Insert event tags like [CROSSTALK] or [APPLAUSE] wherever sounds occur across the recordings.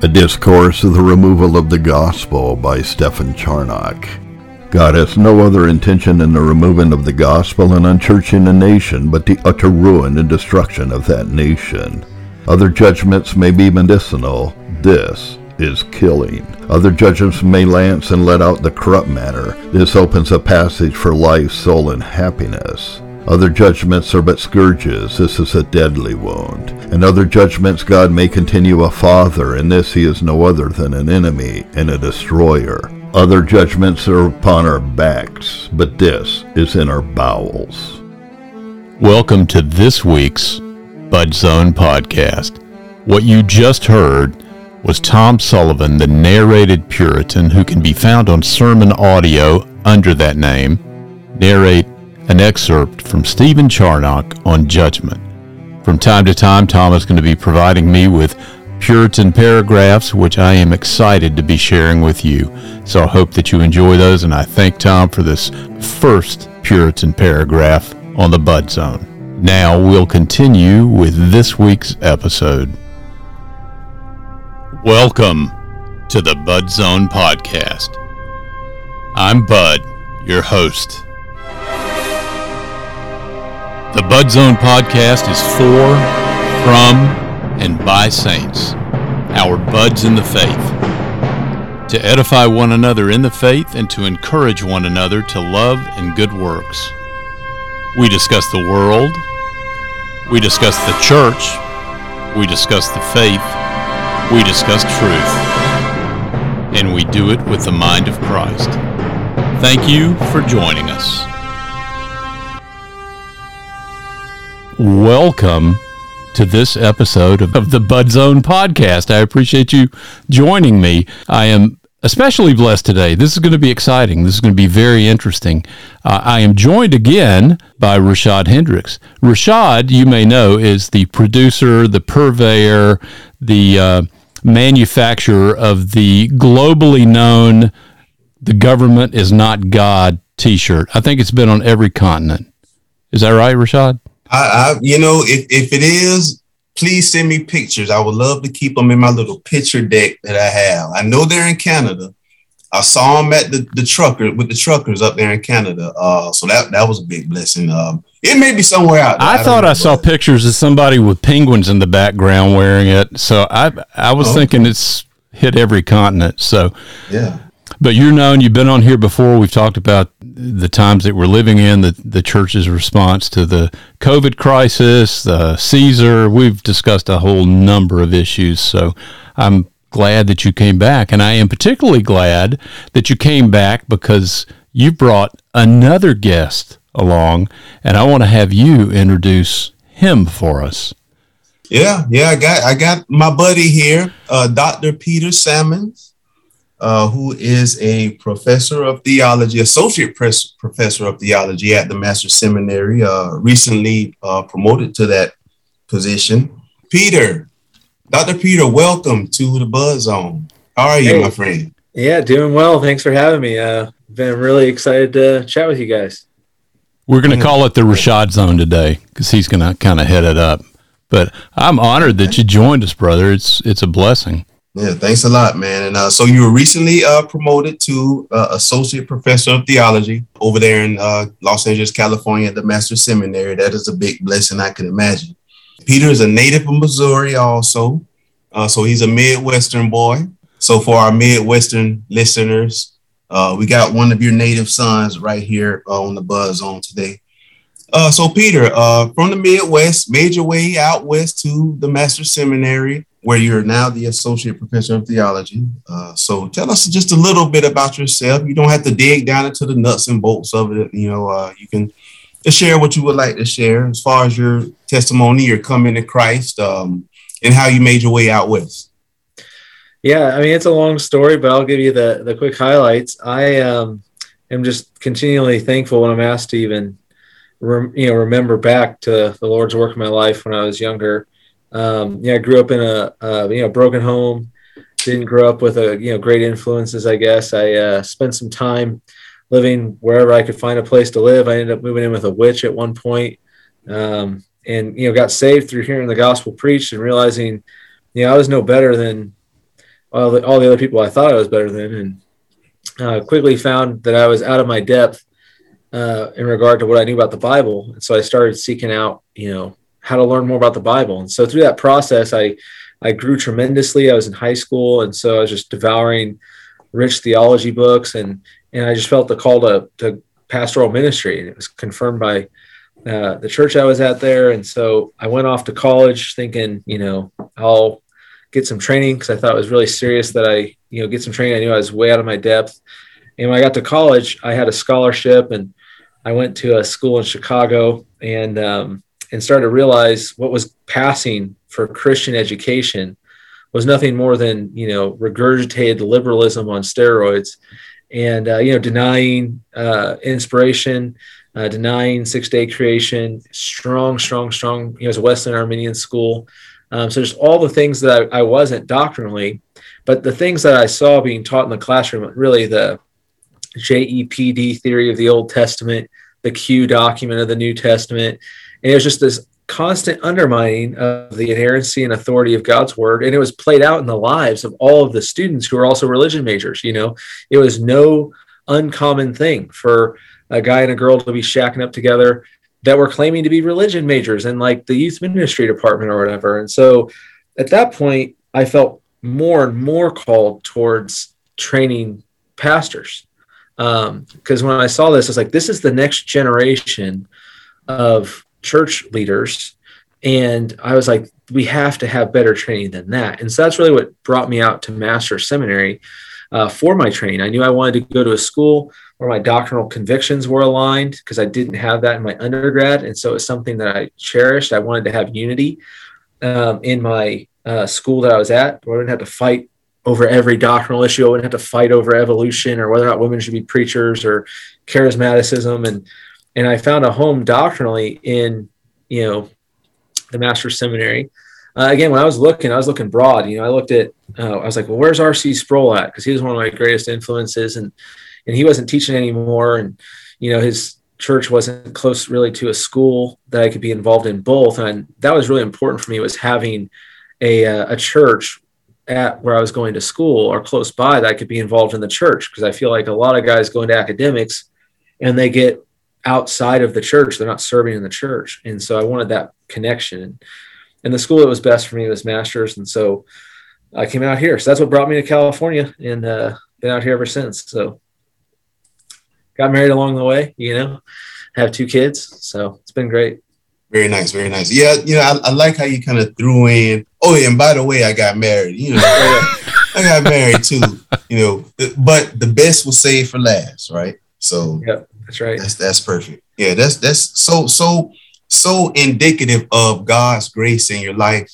A discourse of the removal of the gospel by Stephen Charnock. God has no other intention in the removing of the gospel and unchurching a nation but the utter ruin and destruction of that nation. Other judgments may be medicinal. This is killing. Other judgments may lance and let out the corrupt matter. This opens a passage for life, soul, and happiness. Other judgments are but scourges. This is a deadly wound. And other judgments God may continue a father. In this he is no other than an enemy and a destroyer. Other judgments are upon our backs, but this is in our bowels. Welcome to this week's Bud Zone podcast. What you just heard was Tom Sullivan, the narrated Puritan, who can be found on sermon audio under that name, narrate an excerpt from Stephen Charnock on judgment. From time to time, Tom is going to be providing me with Puritan paragraphs, which I am excited to be sharing with you. So I hope that you enjoy those, and I thank Tom for this first Puritan paragraph on the Bud Zone. Now we'll continue with this week's episode. Welcome to the Bud Zone Podcast. I'm Bud, your host. The Bud Zone podcast is for, from, and by saints, our buds in the faith, to edify one another in the faith and to encourage one another to love and good works. We discuss the world, we discuss the church, we discuss the faith, we discuss truth, and we do it with the mind of Christ. Thank you for joining us. Welcome to this episode of, the Bud Zone podcast. I appreciate you joining me. I am especially blessed today. This is going to be exciting. This is going to be very interesting. Uh, I am joined again by Rochadd Hendrix. Rochadd, you may know, is the producer, the purveyor, the uh, manufacturer of the globally known "The Government Is Not God" T-shirt. I think it's been on every continent. Is that right, Rochadd? I, I, you know, if, if it is, please send me pictures. I would love to keep them in my little picture deck that I have. I know they're in Canada. I saw them at the, the trucker with the truckers up there in Canada. Uh, so that that was a big blessing. Um, it may be somewhere out. There. I, I thought I saw pictures of somebody with penguins in the background wearing it. So I I was okay. thinking it's hit every continent. So yeah. But you're known, you've been on here before. We've talked about the times that we're living in, the, the church's response to the COVID crisis, the Caesar. We've discussed a whole number of issues. So I'm glad that you came back. And I am particularly glad that you came back because you brought another guest along. And I want to have you introduce him for us. Yeah, yeah, I got I got my buddy here, uh, Dr. Peter Sammons uh, who is a professor of theology, associate professor of theology at the Master Seminary, uh, recently uh, promoted to that position. Peter, Dr. Peter, welcome to the Bud Zone. How are you, hey. my friend? Yeah, doing well. Thanks for having me. Uh, been really excited to chat with you guys. We're going to call it the Rochadd Zone today because he's going to kind of head it up. But I'm honored that you joined us, brother. It's it's a blessing. Yeah, thanks a lot, man. And uh, so you were recently uh, promoted to uh, associate professor of theology over there in uh, Los Angeles, California, at the Master Seminary. That is a big blessing, I can imagine. Peter is a native of Missouri, also, uh, so he's a Midwestern boy. So for our Midwestern listeners, uh, we got one of your native sons right here on the Bud Zone today. so Peter, from the Midwest, made your way out west to the Master Seminary where you're now the associate professor of theology. Uh, so tell us just a little bit about yourself. You don't have to dig down into the nuts and bolts of it. You know, uh, you can just share what you would like to share as far as your testimony, your coming to Christ, um, and how you made your way out west. Yeah, I mean it's a long story, but I'll give you the the quick highlights. I um, am just continually thankful when I'm asked to even, rem- you know, remember back to the Lord's work in my life when I was younger um, yeah, I grew up in a, uh, you know broken home. Didn't grow up with a you know great influences. I guess I uh, spent some time living wherever I could find a place to live. I ended up moving in with a witch at one point, um, and you know got saved through hearing the gospel preached and realizing, you know, I was no better than all the, all the other people I thought I was better than, and uh, quickly found that I was out of my depth uh, in regard to what I knew about the Bible. And so I started seeking out, you know, how to learn more about the Bible. And so through that process, I I grew tremendously. I was in high school, and so I was just devouring rich theology books, and and I just felt the call to to pastoral ministry, and it was confirmed by uh, the church I was at there. And so I went off to college, thinking, you know, I'll get some training because I thought it was really serious that I, you know, get some training. I knew I was way out of my depth. And when I got to college, I had a scholarship, and I went to a school in Chicago, and um, and started to realize what was passing for Christian education was nothing more than you know regurgitated liberalism on steroids, and uh, you know denying uh, inspiration, uh, denying six day creation, strong, strong, strong. You know, as a Wesleyan Arminian school, um, so just all the things that I, I wasn't doctrinally, but the things that I saw being taught in the classroom, really the JEPD theory of the Old Testament, the Q document of the New Testament, and it was just this constant undermining of the inerrancy and authority of God's word. And it was played out in the lives of all of the students who are also religion majors. You know, it was no uncommon thing for a guy and a girl to be shacking up together that were claiming to be religion majors in like the youth ministry department or whatever. And so at that point, I felt more and more called towards training pastors. Because um, when I saw this, I was like, this is the next generation of church leaders. And I was like, we have to have better training than that. And so that's really what brought me out to master seminary uh, for my training. I knew I wanted to go to a school where my doctrinal convictions were aligned because I didn't have that in my undergrad. And so it's something that I cherished. I wanted to have unity um, in my uh, school that I was at, where I didn't have to fight over every doctrinal issue. I wouldn't have to fight over evolution or whether or not women should be preachers or charismaticism. And and I found a home doctrinally in you know the master's seminary. Uh, again, when I was looking, I was looking broad. You know, I looked at, uh, I was like, well, where's R.C. Sproul at? Because he was one of my greatest influences, and and he wasn't teaching anymore, and you know, his church wasn't close really to a school that I could be involved in both, and that was really important for me was having a uh, a church at where I was going to school or close by that I could be involved in the church because I feel like a lot of guys go into academics and they get outside of the church. They're not serving in the church. And so I wanted that connection. And the school that was best for me was Masters. And so I came out here. So that's what brought me to California and uh, been out here ever since. So got married along the way, you know, have two kids. So it's been great. Very nice, very nice. Yeah, you know, I, I like how you kind of threw in. Oh, yeah, and by the way, I got married. You know, [LAUGHS] I got married too. You know, but the best was saved for last, right? So yeah. That's right. That's that's perfect. Yeah, that's that's so so so indicative of God's grace in your life.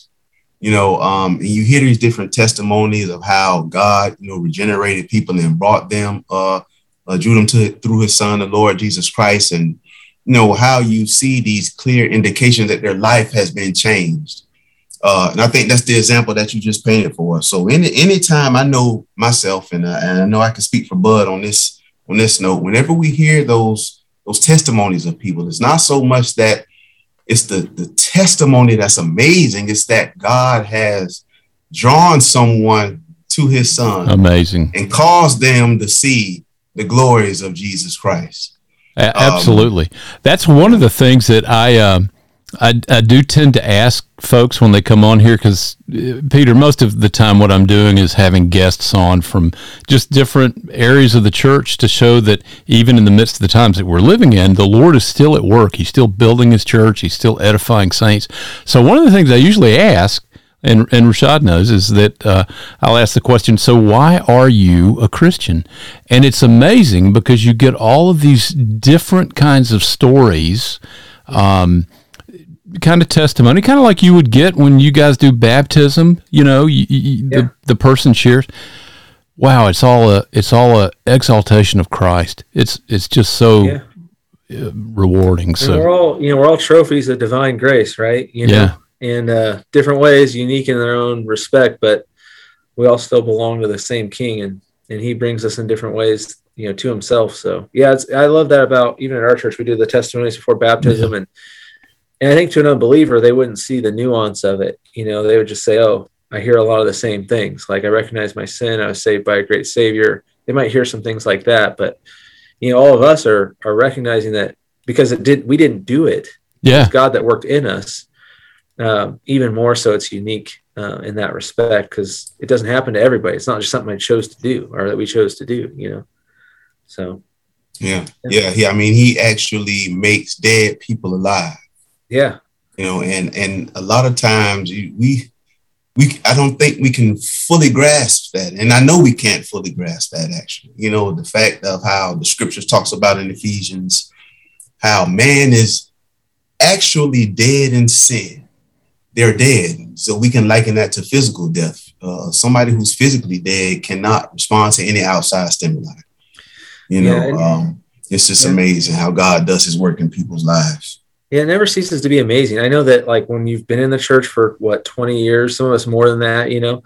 You know, um, and you hear these different testimonies of how God, you know, regenerated people and brought them, uh, uh drew them to through His Son, the Lord Jesus Christ, and know how you see these clear indications that their life has been changed. Uh, and I think that's the example that you just painted for us. So any anytime I know myself, and, uh, and I know I can speak for Bud on this on this note, whenever we hear those those testimonies of people, it's not so much that it's the the testimony that's amazing. It's that God has drawn someone to His Son, amazing, and caused them to see the glories of Jesus Christ. Absolutely, um, that's one of the things that I. Um, I, I do tend to ask folks when they come on here because uh, Peter, most of the time, what I'm doing is having guests on from just different areas of the church to show that even in the midst of the times that we're living in, the Lord is still at work. He's still building His church. He's still edifying saints. So one of the things I usually ask, and and Rashad knows, is that uh, I'll ask the question: So why are you a Christian? And it's amazing because you get all of these different kinds of stories. Um, kind of testimony, kind of like you would get when you guys do baptism. You know, you, you, yeah. the the person shares. Wow, it's all a it's all a exaltation of Christ. It's it's just so yeah. Uh, rewarding. And so we're all you know we're all trophies of divine grace, right? You know, yeah. In uh, different ways, unique in their own respect, but we all still belong to the same King, and and He brings us in different ways, you know, to Himself. So yeah, I love that about even at our church. We do the testimonies before baptism, yeah. and and I think to an unbeliever, they wouldn't see the nuance of it. You know, they would just say, "Oh, I hear a lot of the same things. Like I recognize my sin. I was saved by a great Savior. They might hear some things like that, but you know, all of us are are recognizing that because it did we didn't do it. Yeah, God that worked in us. Um, even more so, it's unique uh, in that respect because it doesn't happen to everybody. It's not just something I chose to do or that we chose to do. You know, so yeah, yeah, yeah. I mean, he actually makes dead people alive. Yeah, you know, and and a lot of times we we I don't think we can fully grasp that, and I know we can't fully grasp that. Actually, you know, the fact of how the scriptures talks about in Ephesians how man is actually dead in sin. They're dead, so we can liken that to physical death. Uh, somebody who's physically dead cannot respond to any outside stimuli. You know, yeah, um, it's just yeah. amazing how God does His work in people's lives. Yeah, it never ceases to be amazing. I know that like when you've been in the church for what 20 years, some of us more than that, you know,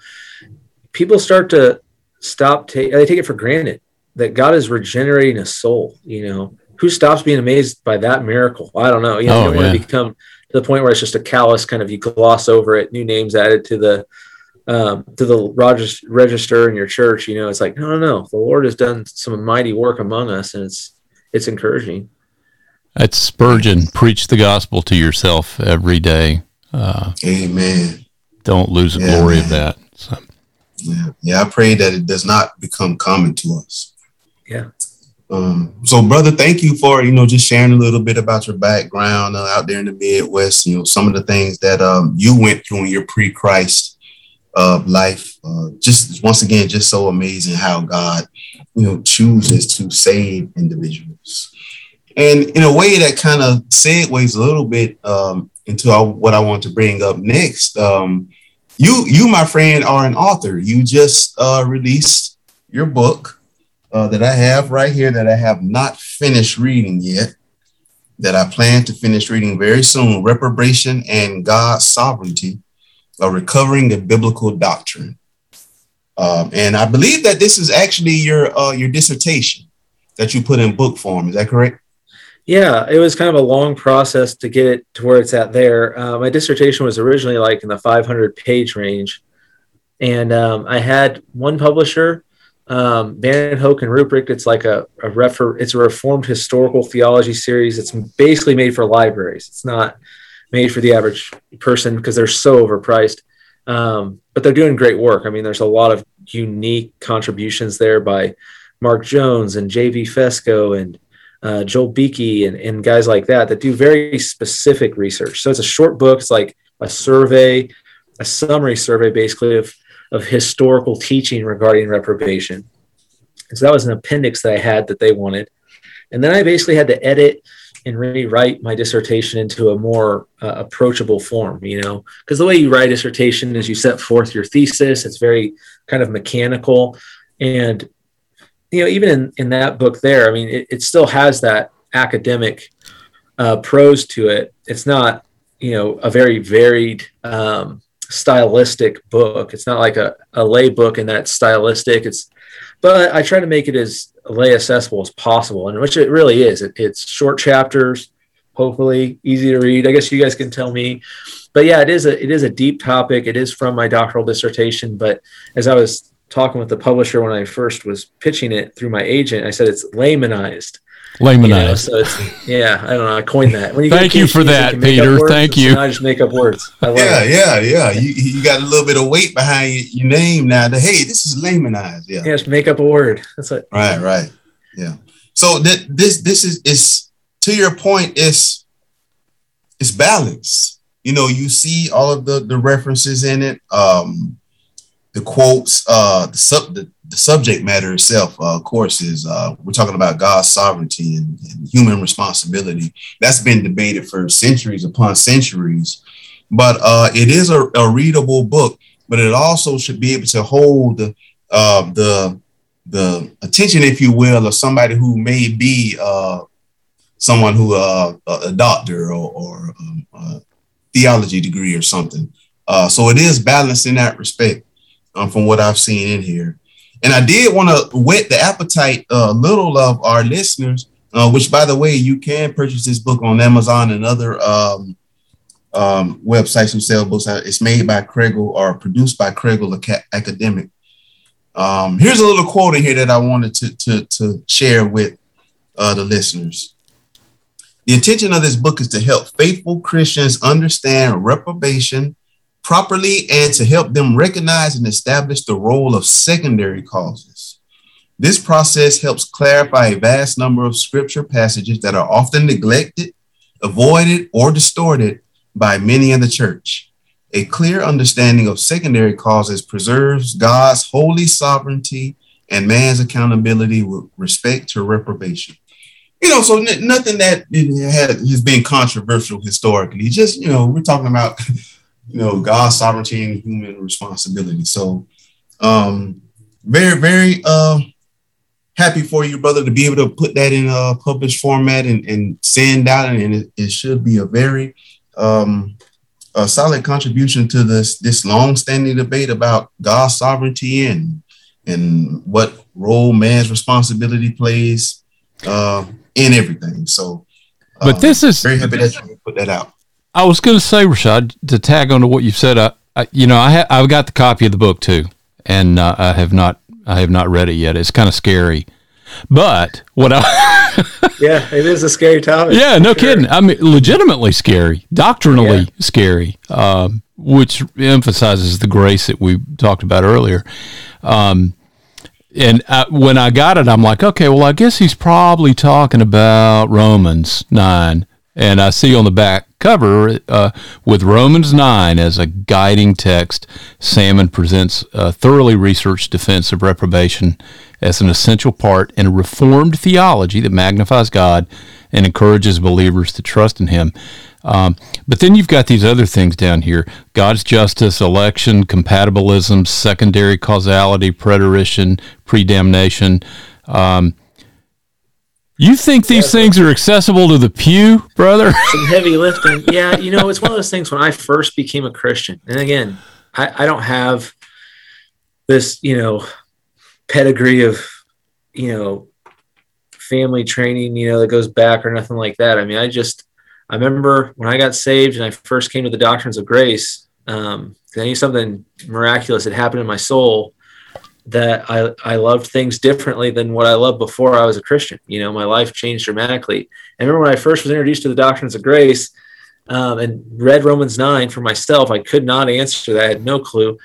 people start to stop take they take it for granted that God is regenerating a soul, you know. Who stops being amazed by that miracle? I don't know. You, know, oh, you don't yeah. want to become to the point where it's just a callous kind of you gloss over it, new names added to the um, to the Rogers register in your church. You know, it's like no, no, no. The Lord has done some mighty work among us, and it's it's encouraging. That's Spurgeon. Preach the gospel to yourself every day. Uh, Amen. Don't lose the yeah, glory man. of that. So. Yeah, yeah. I pray that it does not become common to us. Yeah. Um, so, brother, thank you for you know just sharing a little bit about your background uh, out there in the Midwest. You know some of the things that um, you went through in your pre-Christ uh, life. Uh, just once again, just so amazing how God you know chooses to save individuals and in a way that kind of segues a little bit um, into what I want to bring up next. Um, you, you, my friend, are an author. You just uh, released your book uh, that I have right here that I have not finished reading yet. That I plan to finish reading very soon. Reprobation and God's sovereignty, a recovering the biblical doctrine. Um, and I believe that this is actually your uh, your dissertation that you put in book form. Is that correct? Yeah, it was kind of a long process to get it to where it's at there. Uh, my dissertation was originally like in the 500 page range. And um, I had one publisher, um, Vandenhoeck and Ruprecht. It's like a, a refer, it's a reformed historical theology series. It's basically made for libraries. It's not made for the average person because they're so overpriced. Um, but they're doing great work. I mean, there's a lot of unique contributions there by Mark Jones and J.V. Fesko and uh, Joel Beeke and, and guys like that that do very specific research. So it's a short book. It's like a survey, a summary survey, basically of of historical teaching regarding reprobation. So that was an appendix that I had that they wanted, and then I basically had to edit and rewrite my dissertation into a more uh, approachable form. You know, because the way you write a dissertation is you set forth your thesis. It's very kind of mechanical, and you know, even in, in that book there, I mean, it, it still has that academic uh, prose to it. It's not, you know, a very varied um, stylistic book. It's not like a, a lay book in that stylistic. It's, but I try to make it as lay accessible as possible, and which it really is. It, it's short chapters, hopefully easy to read. I guess you guys can tell me, but yeah, it is a it is a deep topic. It is from my doctoral dissertation, but as I was talking with the publisher when I first was pitching it through my agent. I said it's laymanized. Laymanized. You know, so it's yeah, I don't know. I coined that. When you Thank you for that, you Peter. Words, Thank you. I just make up words. yeah, it. yeah, yeah. You, you got a little bit of weight behind your name now. That hey, this is laymanized. Yeah. Yeah, just make up a word. That's it. Right, right. Yeah. So that this this is is to your point. It's it's balance. You know, you see all of the the references in it. Um, the quotes, uh, the sub the, the subject matter itself, uh, of course, is uh, we're talking about God's sovereignty and, and, human responsibility. That's been debated for centuries upon centuries, but uh, it is a, a, readable book. But it also should be able to hold uh, the the attention, if you will, of somebody who may be uh, someone who uh, a doctor or, or um, a theology degree or something. So it is balanced in that respect um, from what I've seen in here. And I did want to whet the appetite a uh, little of our listeners, uh, which, by the way, you can purchase this book on Amazon and other um, um, websites who sell books. It's made by Kregel or produced by Kregel Academic. Um, here's a little quote in here that I wanted to, to, to share with uh, the listeners. The intention of this book is to help faithful Christians understand reprobation properly and to help them recognize and establish the role of secondary causes. This process helps clarify a vast number of scripture passages that are often neglected, avoided, or distorted by many in the church. A clear understanding of secondary causes preserves God's holy sovereignty and man's accountability with respect to reprobation. You know, so n- nothing that has been controversial historically. Just you know, we're talking about you know God's sovereignty and human responsibility. So, um, very very uh, happy for you, brother, to be able to put that in a published format and, and send out, and it, it should be a very um, a solid contribution to this this long-standing debate about God's sovereignty and and what role man's responsibility plays uh, in everything. So, but um, this is very happy that you put that out. I was going to say, Rochadd, to tag on to what you said. I, I you know, I ha- I've got the copy of the book too, and uh, I have not I have not read it yet. It's kind of scary. But what I [LAUGHS] yeah, it is a scary topic. Yeah, no sure. kidding. I mean, legitimately scary, doctrinally yeah. scary, um, which emphasizes the grace that we talked about earlier. Um, and I, when I got it, I'm like, okay, well, I guess he's probably talking about Romans nine, and I see on the back cover uh, with Romans 9 as a guiding text, Sammons presents a thoroughly researched defense of reprobation as an essential part in a reformed theology that magnifies God and encourages believers to trust in Him. Um, but then you've got these other things down here God's justice, election, compatibilism, secondary causality, preterition, predamnation. Um, you think these yeah, things are accessible to the pew, brother? [LAUGHS] Some heavy lifting. Yeah, you know, it's one of those things when I first became a Christian. And again, I, I don't have this, you know, pedigree of, you know, family training, you know, that goes back or nothing like that. I mean, I just, I remember when I got saved and I first came to the doctrines of grace, um, I knew something miraculous had happened in my soul that I, I loved things differently than what I loved before I was a Christian. You know, my life changed dramatically. I remember when I first was introduced to the doctrines of grace um, and read Romans 9 for myself, I could not answer that. I had no clue.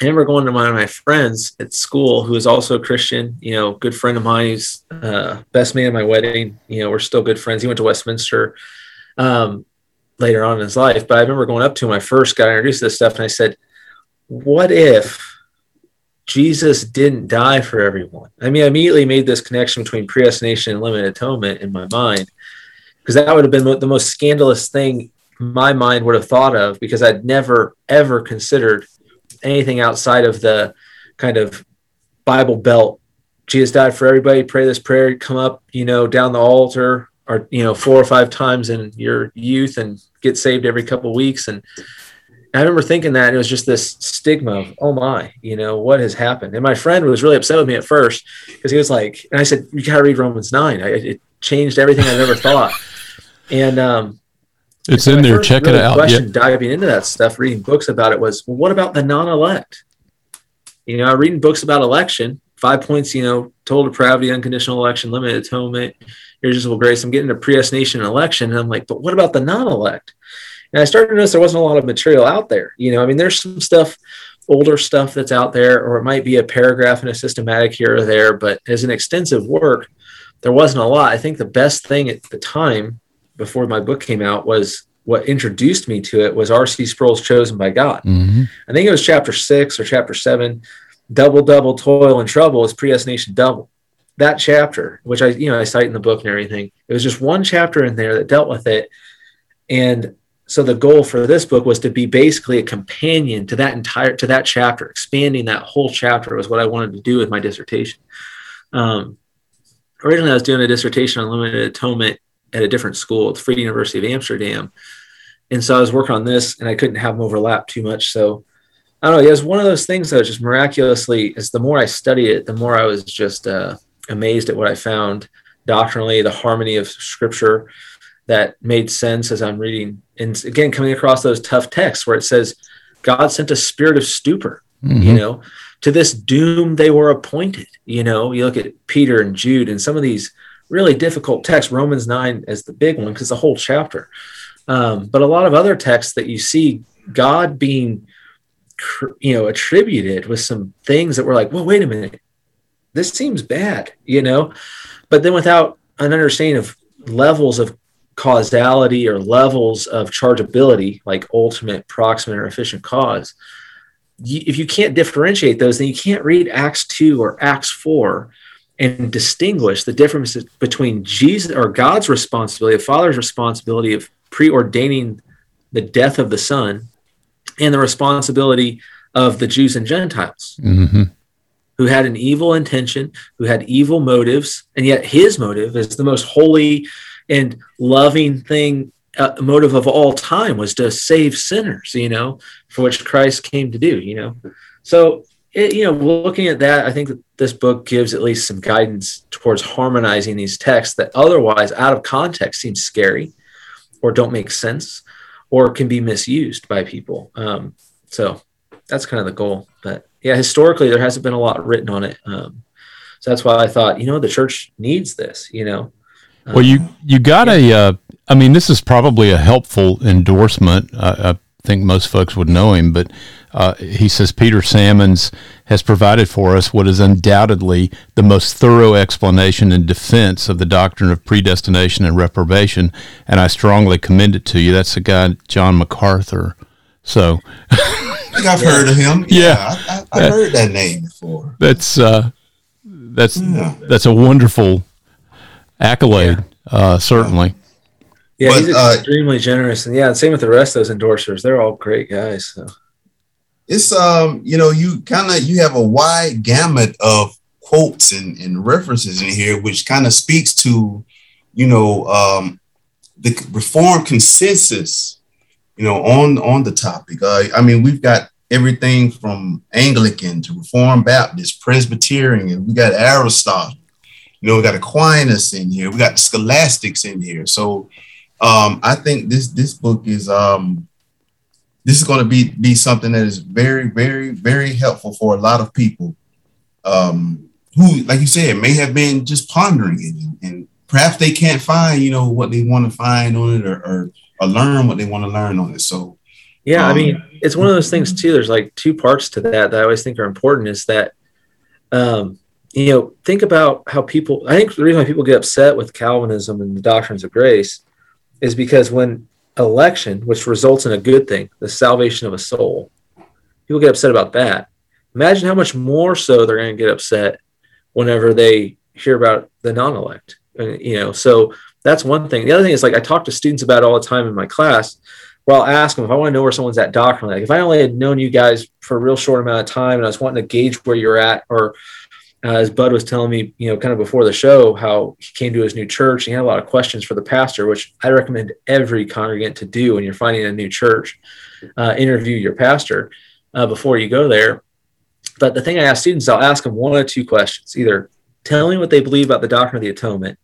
I remember going to one of my friends at school who was also a Christian, you know, good friend of mine. He's uh, best man at my wedding. You know, we're still good friends. He went to Westminster um, later on in his life. But I remember going up to him, I first got introduced to this stuff, and I said, What if Jesus didn't die for everyone. I mean, I immediately made this connection between predestination and limited atonement in my mind, because that would have been the most scandalous thing my mind would have thought of, because I'd never, ever considered anything outside of the kind of Bible belt. Jesus died for everybody. Pray this prayer, come up, you know, down the altar or, you know, four or five times in your youth and get saved every couple weeks. And I remember thinking that it was just this stigma of, oh my, you know, what has happened? And my friend was really upset with me at first because he was like, and I said, you got to read Romans 9. I, it changed everything I've ever thought. And, um, it's in there. Check really it out. Question diving into that stuff, reading books about it was, well, what about the non-elect? You know, I'm reading books about election, five points, you know, total depravity, unconditional election, limited atonement, irresistible grace. I'm getting to predestination and election. And I'm like, but what about the non-elect? And I started to notice there wasn't a lot of material out there. You know, I mean, there's some stuff, older stuff that's out there, or it might be a paragraph in a systematic here or there, but as an extensive work, there wasn't a lot. I think the best thing at the time before my book came out was what introduced me to it was R.C. Sproul's Chosen by God. Mm-hmm. I think it was chapter six or chapter seven. Double, double, toil and trouble is predestination double. That chapter, which I, you know, I cite in the book and everything, it was just one chapter in there that dealt with it. And so the goal for this book was to be basically a companion to that entire to that chapter. Expanding that whole chapter was what i wanted to do with my dissertation. Um, originally i was doing a dissertation on limited atonement at a different school the free university of amsterdam. And so i was working on this and i couldn't have them overlap too much. So i don't know it was one of those things that was just miraculously as the more i studied it the more i was just uh, amazed at what i found doctrinally the harmony of scripture that made sense as I'm reading and again, coming across those tough texts where it says, God sent a spirit of stupor, mm-hmm. you know, to this doom they were appointed. You know, you look at Peter and Jude and some of these really difficult texts, Romans 9 is the big one, because the whole chapter. Um, but a lot of other texts that you see God being, you know, attributed with some things that were like, well, wait a minute, this seems bad, you know, but then without an understanding of levels of causality or levels of chargeability, like ultimate, proximate, or efficient cause, you, if you can't differentiate those, then you can't read Acts 2 or Acts 4 and distinguish the differences between Jesus or God's responsibility, a father's responsibility of preordaining the death of the son, and the responsibility of the Jews and Gentiles. Mm-hmm. Who had an evil intention, who had evil motives, and yet his motive is the most holy and loving thing uh, motive of all time was to save sinners you know for which christ came to do you know. So it, you know looking at that i think that this book gives at least some guidance towards harmonizing these texts that otherwise out of context seem scary or don't make sense or can be misused by people. Um, so that's kind of the goal. But yeah historically there hasn't been a lot written on it. Um, so that's why i thought you know the church needs this you know well, you you got a. Uh, I mean, this is probably a helpful endorsement. I, I think most folks would know him, but uh, he says Peter Sammons has provided for us what is undoubtedly the most thorough explanation and defense of the doctrine of predestination and reprobation, and I strongly commend it to you. That's the guy John MacArthur. So, I think I've heard of him. [LAUGHS] Yeah, yeah I, I, have heard that name before. That's uh, that's yeah. that's a wonderful accolade, yeah. uh, certainly. Yeah, but, he's uh, extremely uh, generous, and yeah, same with the rest of those endorsers. They're all great guys. So. It's um, you know, you kind of you have a wide gamut of quotes and, and references in here, which kind of speaks to, you know, um, the reform consensus, you know, on on the topic. Uh, I mean, we've got everything from Anglican to Reformed Baptist, Presbyterian, we got Aristotle, you know, we got Aquinas in here. We got Scholastics in here. So um, I think this this book is um, this is going to be be something that is very very very helpful for a lot of people um, who, like you said, may have been just pondering it, and, and perhaps they can't find you know what they want to find on it or, or, or learn what they want to learn on it. So yeah, um, I mean, it's one of those things too. There's like two parts to that that I always think are important. Is that um, you know, think about how people, I think the reason why people get upset with Calvinism and the doctrines of grace is because when election, which results in a good thing, the salvation of a soul, people get upset about that. Imagine how much more so they're going to get upset whenever they hear about the non elect. You know, so that's one thing. The other thing is like I talk to students about all the time in my class where I'll ask them if I want to know where someone's at doctrinally. Like if I only had known you guys for a real short amount of time and I was wanting to gauge where you're at or uh, as Bud was telling me, you know, kind of before the show, how he came to his new church. And he had a lot of questions for the pastor, which I recommend every congregant to do when you're finding a new church. Uh, interview your pastor uh, before you go there. But the thing I ask students, I'll ask them one or two questions: either tell me what they believe about the doctrine of the atonement,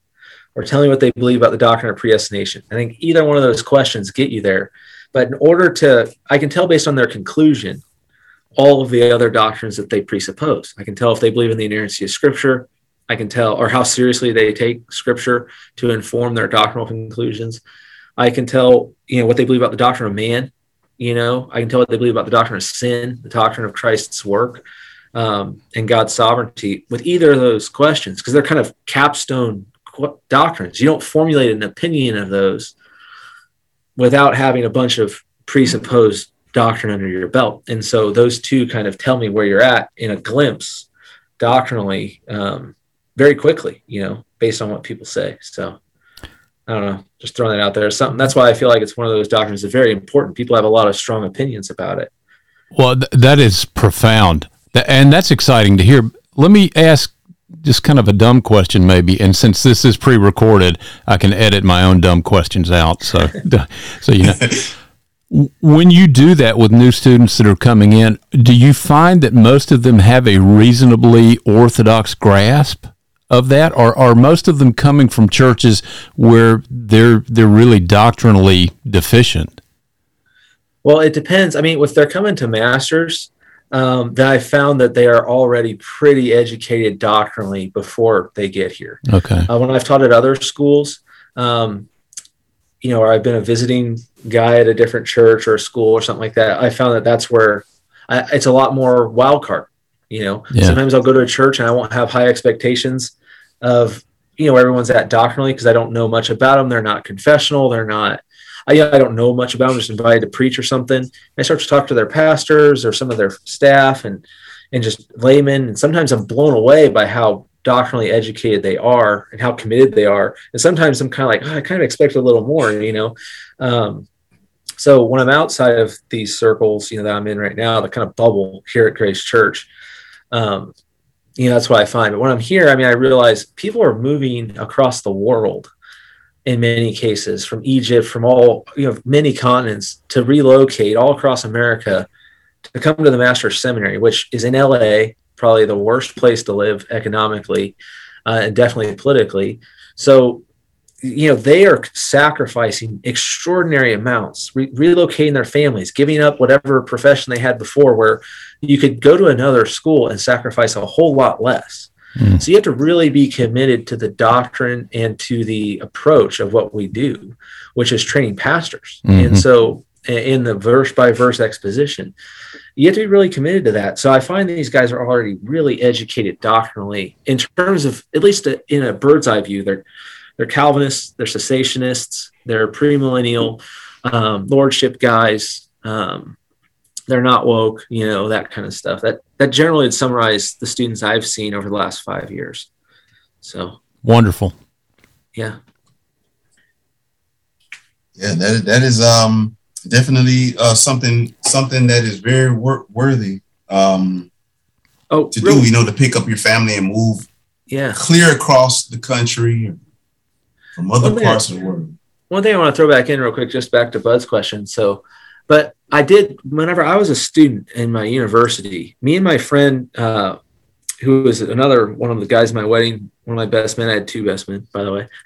or tell me what they believe about the doctrine of predestination. I think either one of those questions get you there. But in order to, I can tell based on their conclusion all of the other doctrines that they presuppose. I can tell if they believe in the inerrancy of Scripture. I can tell, or how seriously they take Scripture to inform their doctrinal conclusions. I can tell, you know, what they believe about the doctrine of man. You know, I can tell what they believe about the doctrine of sin, the doctrine of Christ's work, um, and God's sovereignty with either of those questions, because they're kind of capstone doctrines. You don't formulate an opinion of those without having a bunch of presupposed doctrine under your belt. And so those two kind of tell me where you're at in a glimpse doctrinally um, very quickly, you know, based on what people say. So I don't know, just throwing that out there. Something that's why I feel like it's one of those doctrines that's very important. People have a lot of strong opinions about it. Well, th- that is profound. And that's exciting to hear. Let me ask just kind of a dumb question, maybe. And since this is pre recorded, I can edit my own dumb questions out. So, [LAUGHS] so you know. [LAUGHS] When you do that with new students that are coming in, do you find that most of them have a reasonably orthodox grasp of that, or are most of them coming from churches where they're they're really doctrinally deficient? Well, it depends. I mean, if they're coming to masters, um, then I found that they are already pretty educated doctrinally before they get here. Okay. Uh, when I've taught at other schools, um, you know, or I've been a visiting guy at a different church or a school or something like that, I found that that's where I, it's a lot more wild card. You know, Yeah. sometimes I'll go to a church and I won't have high expectations of you know everyone's at doctrinally because I don't know much about them. They're not confessional. They're not. I, I don't know much about them. Just invited to preach or something. I start to talk to their pastors or some of their staff and and just laymen. And sometimes I'm blown away by how doctrinally educated they are and how committed they are. And sometimes I'm kind of like, oh, I kind of expected a little more, you know. Um, so when I'm outside of these circles, you know, that I'm in right now, the kind of bubble here at Grace Church, um, you know, that's what I find. But when I'm here, I mean, I realize people are moving across the world in many cases from Egypt, from all, you know, many continents to relocate all across America to come to the Master's Seminary, which is in LA, probably the worst place to live economically uh, and definitely politically. So, you know, they are sacrificing extraordinary amounts, re- relocating their families, giving up whatever profession they had before, where you could go to another school and sacrifice a whole lot less. Mm. So you have to really be committed to the doctrine and to the approach of what we do, which is training pastors. Mhm. And so in the verse by verse exposition, you have to be really committed to that. So I find these guys are already really educated doctrinally in terms of at least a, in a bird's eye view. They're they're Calvinists, they're cessationists, they're premillennial um, lordship guys. Um, they're not woke, you know, that kind of stuff. That that generally would summarize the students I've seen over the last five years. So Wonderful. yeah, Yeah, that that is um definitely uh something something that is very wor- worthy um oh, to real- do. You know, to pick up your family and move yeah. clear across the country from other parts of the world. one thing I want to throw back in real quick, just back to Bud's question. So, but I did whenever I was a student in my university, me and my friend, uh, who was another one of the guys in my wedding, one of my best men. I had two best men, by the way. [LAUGHS]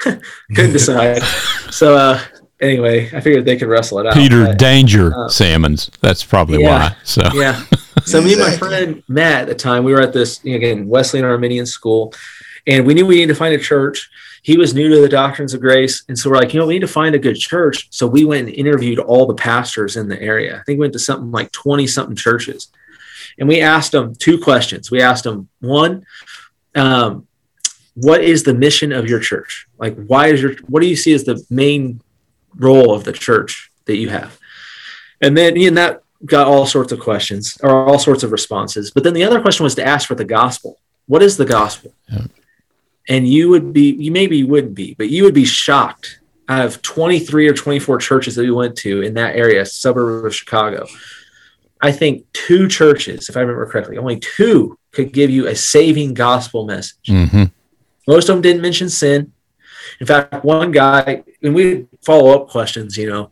Couldn't decide. [LAUGHS] so, uh, anyway, I figured they could wrestle it out. Peter but- Danger uh, Sammons. That's probably yeah. why. So yeah. [LAUGHS] So me and my friend Matt at the time, we were at this you know, again Wesleyan Arminian school, and we knew we needed to find a church. He was new to the doctrines of grace, and so we're like, you know, we need to find a good church. So we went and interviewed all the pastors in the area. I think we went to something like twenty something churches, and we asked them two questions. We asked them one, um, what is the mission of your church? Like, why is your what do you see as the main role of the church that you have? And then and that got all sorts of questions or all sorts of responses. But then the other question was to ask for the gospel. What is the gospel? Yeah. And you would be, you maybe wouldn't be, but you would be shocked out of 23 or 24 churches that we went to in that area, suburb of Chicago. I think two churches, if I remember correctly, only two could give you a saving gospel message. mhm. Most of them didn't mention sin. In fact, one guy, and we follow up questions, you know,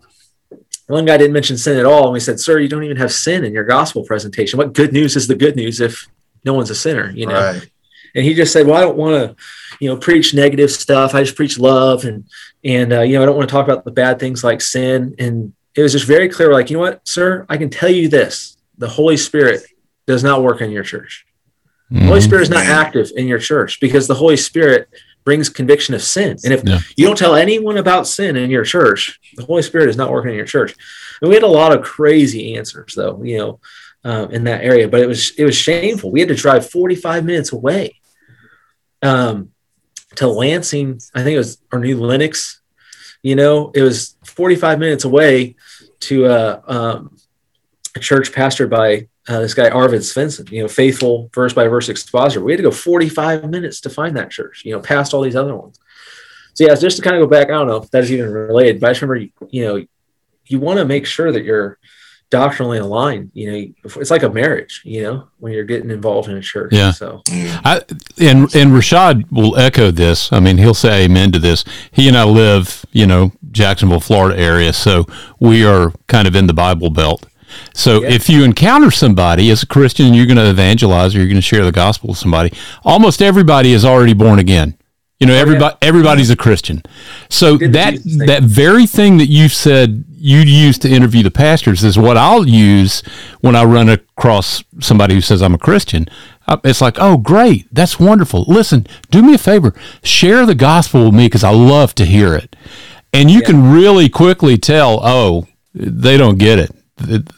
one guy didn't mention sin at all. And we said, Sir, you don't even have sin in your gospel presentation. What good news is the good news if no one's a sinner, you know? Right. And he just said, Well, I don't want to, you know, preach negative stuff. I just preach love. And, and, uh, you know, I don't want to talk about the bad things like sin. And it was just very clear, like, you know what, sir, I can tell you this the Holy Spirit does not work in your church. The Holy. Spirit is not active in your church because the Holy Spirit brings conviction of sin. And if Yeah. you don't tell anyone about sin in your church, the Holy Spirit is not working in your church. And we had a lot of crazy answers, though, you know, um, in that area. But it was it was shameful. We had to drive 45 minutes away um, to Lansing. I think it was or New Lenox. You know, it was 45 minutes away to uh, um, a church pastored by uh, this guy Arvid Svensson, you know, faithful verse by verse expositor. We had to go 45 minutes to find that church, you know, past all these other ones. So yeah, just to kind of go back, I don't know if that is even related, but I just remember, you know, you want to make sure that you're doctrinally aligned. You know, it's like a marriage, you know, when you're getting involved in a church. Yeah. So I, and and Rochadd will echo this. I mean, he'll say amen to this. He and I live, you know, Jacksonville, Florida area, so we are kind of in the Bible Belt. So Yeah. if you encounter somebody as a Christian and you're going to evangelize or you're going to share the gospel with somebody, almost everybody is already born again. You know, everybody everybody's a Christian. So that that very thing that you said you use to interview the pastors is what I'll use when I run across somebody who says I'm a Christian. Uh, it's like, oh, great, that's wonderful. Listen, do me a favor, share the gospel with me because I love to hear it. And you yeah. can really quickly tell, oh, they don't get it.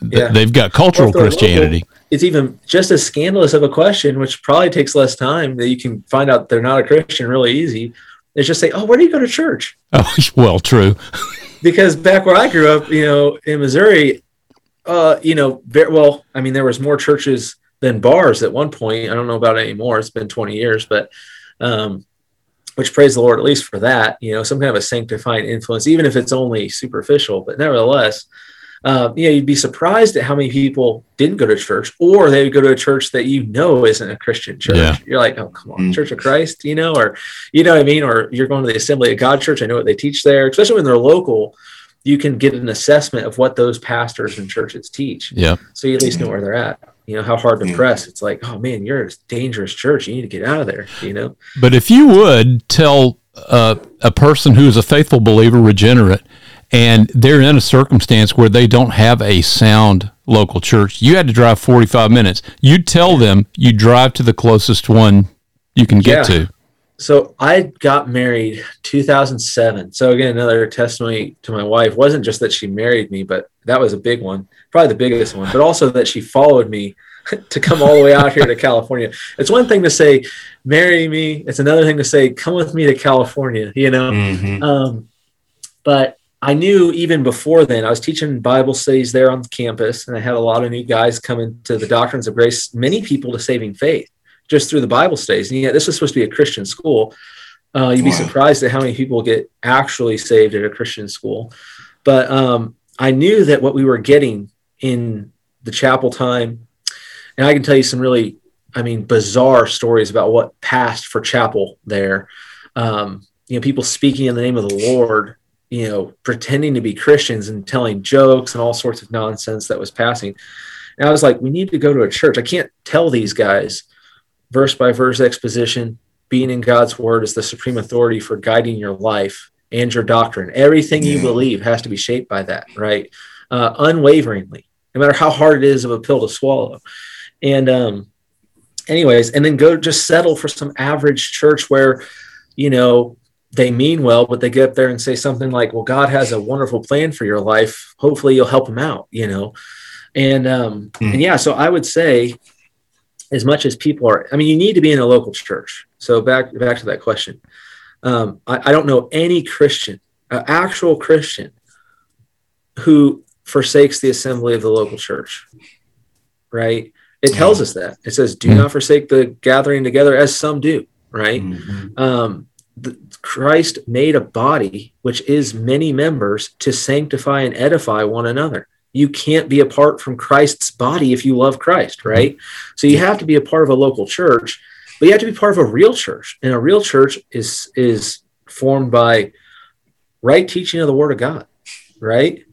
Yeah. They've got cultural Christianity. Local, it's even just as scandalous of a question, which probably takes less time that you can find out they're not a Christian really easy. It's just say, oh, where do you go to church? [LAUGHS] Oh, well, true. because back where I grew up, you know, in Missouri, uh, you know, very, well, I mean, there was more churches than bars at one point. I don't know about anymore. It's been 20 years, but um, which praise the Lord at least for that. You know, some kind of a sanctifying influence, even if it's only superficial. But nevertheless, uh, you know, you'd be surprised at how many people didn't go to church, or they would go to a church that you know isn't a Christian church. Yeah. You're like, oh, come on, mm-hmm. Church of Christ, you know, or you know what I mean, or you're going to the Assembly of God church. I know what they teach there, especially when they're local. You can get an assessment of what those pastors and churches teach. Yeah. So you at least know where they're at. You know how hard to press. It's like, oh man, you're a dangerous church. You need to get out of there. You know. But if you would tell uh, a person who is a faithful believer, regenerate, and they're in a circumstance where they don't have a sound local church. You had to drive 45 minutes. You tell them you drive to the closest one you can get yeah. to. So I got married 2007. So again, another testimony to my wife wasn't just that she married me, but that was a big one, probably the biggest one, but also that she followed me [LAUGHS] to come all the way out here to California. It's one thing to say, marry me. It's another thing to say, come with me to California, you know? Mm-hmm. Um, but I knew even before then, I was teaching Bible studies there on campus, and I had a lot of new guys coming to the doctrines of grace, many people to saving faith just through the Bible studies. And yet, this was supposed to be a Christian school. Uh, you'd be wow. surprised at how many people get actually saved at a Christian school. But um, I knew that what we were getting in the chapel time, and I can tell you some really, I mean, bizarre stories about what passed for chapel there. Um, you know, people speaking in the name of the Lord you know, pretending to be Christians and telling jokes and all sorts of nonsense that was passing. And I was like, we need to go to a church. I can't tell these guys verse by verse exposition. Being in God's word is the supreme authority for guiding your life and your doctrine. Everything you believe has to be shaped by that, right? Uh, unwaveringly, no matter how hard it is of a pill to swallow. And, um, anyways, and then go just settle for some average church where, you know, they mean well, but they get up there and say something like, "Well, God has a wonderful plan for your life. Hopefully, you'll help him out." You know, and um, mm. and yeah, so I would say, as much as people are, I mean, you need to be in a local church. So back back to that question, um, I, I, don't know any Christian, uh, actual Christian, who forsakes the assembly of the local church. Right? It tells us that it says, "Do mm. not forsake the gathering together," as some do. Right? Mm-hmm. Um, the, Christ made a body, which is many members, to sanctify and edify one another. You can't be apart from Christ's body if you love Christ, right? So you have to be a part of a local church, but you have to be part of a real church. And a real church is is formed by right teaching of the Word of God, right?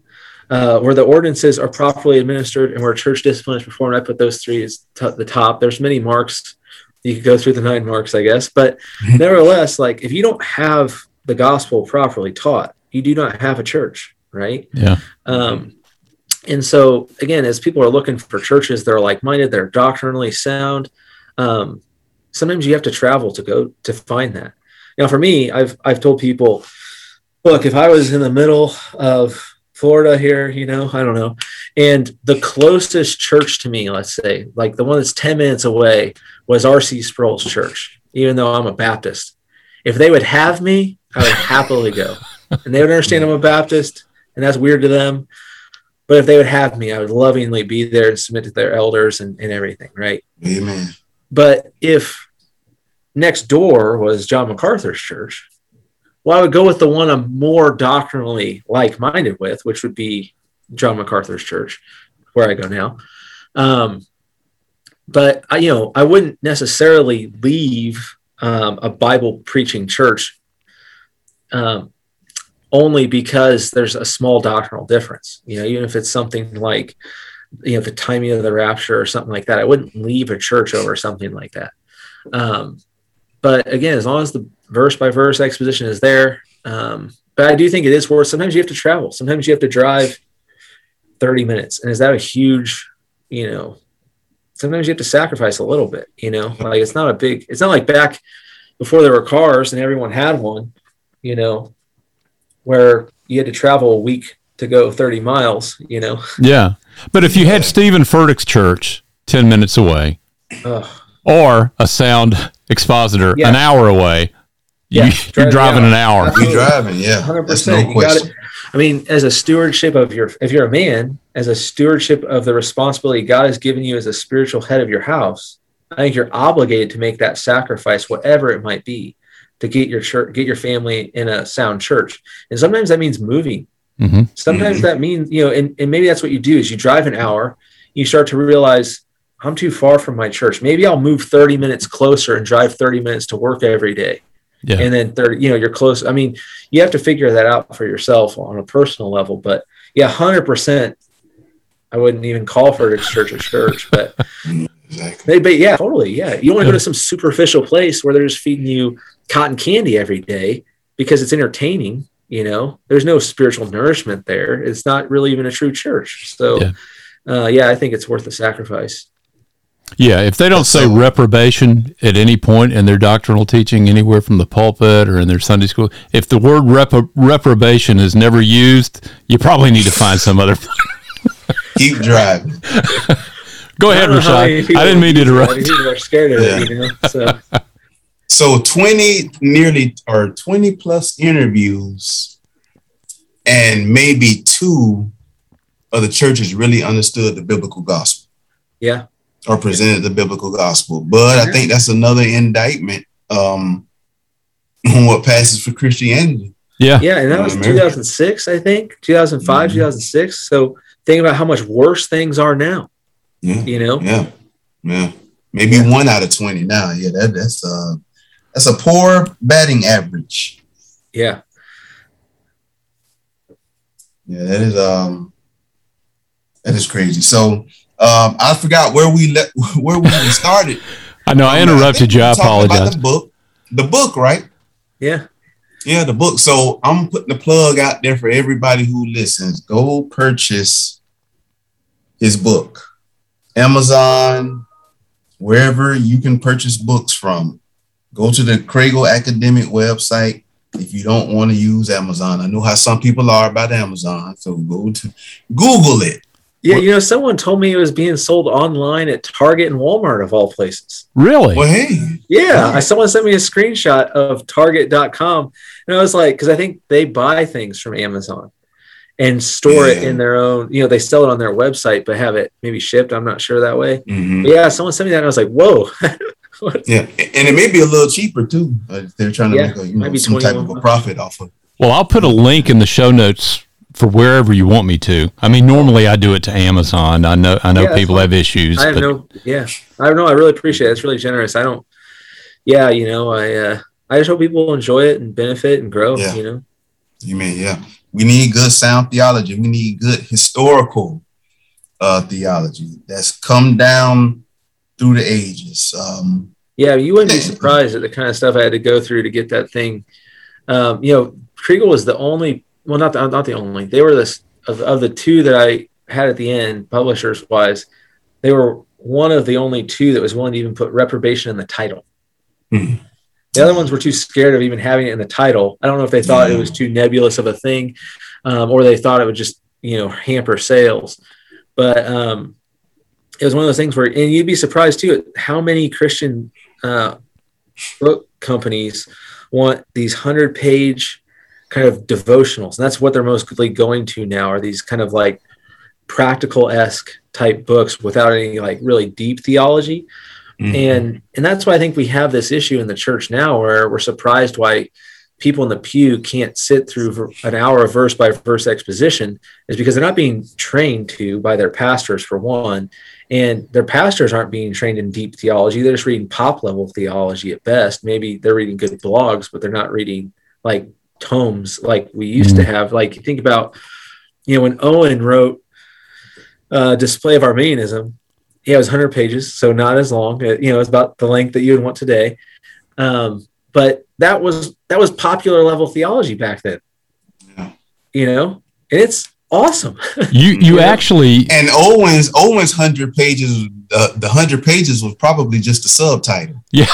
Uh, where the ordinances are properly administered and where church discipline is performed. I put those three as t- the top. There's many marks you could go through the nine marks, I guess. But [LAUGHS] nevertheless, like if you don't have the gospel properly taught, you do not have a church, right? Yeah. Um, and so again, as people are looking for churches that are like-minded, they're doctrinally sound, um, sometimes you have to travel to go to find that. Now, for me, I've I've told people, look, if I was in the middle of Florida here, you know, I don't know, and the closest church to me, let's say, like the one that's 10 minutes away, was R.C. Sproul's church, even though I'm a Baptist. If they would have me, I would happily go. [LAUGHS] And they would understand I'm a Baptist, and that's weird to them. But if they would have me, I would lovingly be there and submit to their elders and, and everything, right? Amen. But if next door was John MacArthur's church, well, I would go with the one I'm more doctrinally like minded with, which would be John MacArthur's church, where I go now. Um, but I, you know, I wouldn't necessarily leave um, a Bible preaching church um, only because there's a small doctrinal difference. You know, even if it's something like, you know, the timing of the rapture or something like that, I wouldn't leave a church over something like that. Um, but again, as long as the verse by verse exposition is there, um, but I do think it is worth. Sometimes you have to travel. Sometimes you have to drive 30 minutes, and is that a huge, you know? Sometimes you have to sacrifice a little bit, you know. Like it's not a big. It's not like back before there were cars and everyone had one, you know, where you had to travel a week to go 30 miles, you know. Yeah. But if you had Steven Furtick's church 10 minutes away Ugh. or a sound expositor Yeah. an hour away, you, drive you're an driving hour. an hour. You're driving, yeah. hundred That's percent. no You got question. it. I mean, as a stewardship of your, if you're a man, as a stewardship of the responsibility God has given you as a spiritual head of your house, I think you're obligated to make that sacrifice, whatever it might be, to get your church, get your family in a sound church. And sometimes that means moving. hmm Sometimes Mhm. that means, you know, and, and maybe that's what you do is you drive an hour, you start to realize I'm too far from my church. Maybe I'll move 30 minutes closer and drive 30 minutes to work every day Yeah. and then 30 you know you're close i mean you have to figure that out for yourself on a personal level but yeah 100% i wouldn't even call for it a church a church but [LAUGHS] Exactly. they, but yeah totally yeah you don't want to go to some superficial place where they're just feeding you cotton candy every day because it's entertaining you know there's no spiritual nourishment there it's not really even a true church so Yeah. uh, yeah i think it's worth the sacrifice Yeah, if they don't say So- reprobation at any point in their doctrinal teaching, anywhere from the pulpit or in their Sunday school, if the word repro- reprobation is never used, you probably need to find some other. [LAUGHS] Keep driving. Go ahead, I don't know how many Rochadd. I didn't mean to interrupt. people are scared of Yeah. it you know so [LAUGHS] So 20 nearly or 20 plus interviews and maybe two of the churches really understood the biblical gospel yeah or presented the biblical gospel. But I think that's another indictment um, on what passes for Christianity. Yeah, Yeah, and that was 2006, I think, 2005, Mhm. 2006. So think about how much worse things are now. Yeah. You know, Yeah. Yeah. Maybe one out of 20 now. Yeah, that, that's uh that's a poor batting average. yeah, Yeah, that is um that is crazy. So um I forgot where we let [LAUGHS] where we started. [LAUGHS] I know. I interrupted think you. I were about apologize. The book, the book, right? yeah, Yeah, the book. So I'm putting the plug out there for everybody who listens. Go purchase his book. Amazon, wherever you can purchase books from. Go to the Kregel Academic website if you don't want to use Amazon. I know how some people are about Amazon. So go to Google it. Yeah. You know, someone told me it was being sold online at Target and Walmart of all places. Really? Well, hey, Yeah, I someone sent me a screenshot of Target.com, and I was like, because I think they buy things from Amazon and store it in their own. You know, they sell it on their website, but have it maybe shipped. I'm not sure that way. Mhm. Yeah, someone sent me that, and I was like, whoa. [LAUGHS] yeah, and it may be a little cheaper too. Uh, they're trying to Yeah, make a, you know, some type of a profit off of. Well, I'll put a link in the show notes for wherever you want me to. I mean, normally I do it to Amazon. I know. I know Yeah, people have issues. I have but no, yeah, I don't know. I really appreciate it. It's really generous. I don't, yeah, you know, I, uh, I just hope people enjoy it and benefit and grow. Yeah. You know, You mean, yeah. We need good sound theology. We need good historical uh, theology that's come down through the ages. Um, yeah, you wouldn't be surprised at the kind of stuff I had to go through to get that thing. Um, you know, Kregel was the only, well, not the, not the only. They were this of, of the two that I had at the end, publishers wise. They were one of the only two that was willing to even put reprobation in the title. Hmm. The other ones were too scared of even having it in the title. I don't know if they thought it was too nebulous of a thing, um, or they thought it would just you know hamper sales. But um, it was one of those things where, and you'd be surprised too at how many Christian uh, book companies want these hundred page kind of devotionals, and that's what they're mostly going to now. Are these kind of like practical esque type books without any like really deep theology? mm, and and that's why I think we have this issue in the church now, where we're surprised why people in the pew can't sit through an hour of verse by verse exposition, is because they're not being trained to by their pastors for one, and their pastors aren't being trained in deep theology. They're just reading pop level theology at best. Maybe they're reading good blogs, but they're not reading like tomes like we used to have. Like think about, you know, when Owen wrote uh, "Display of Arminianism." yeah, it was 100 pages, so not as long. It, you know, it's about the length that you would want today. Um, but that was that was popular level theology back then. you know, and it's awesome. [LAUGHS] You you Yeah. actually And Owens Owens hundred pages. Uh, the hundred pages was probably just a subtitle. [LAUGHS] yeah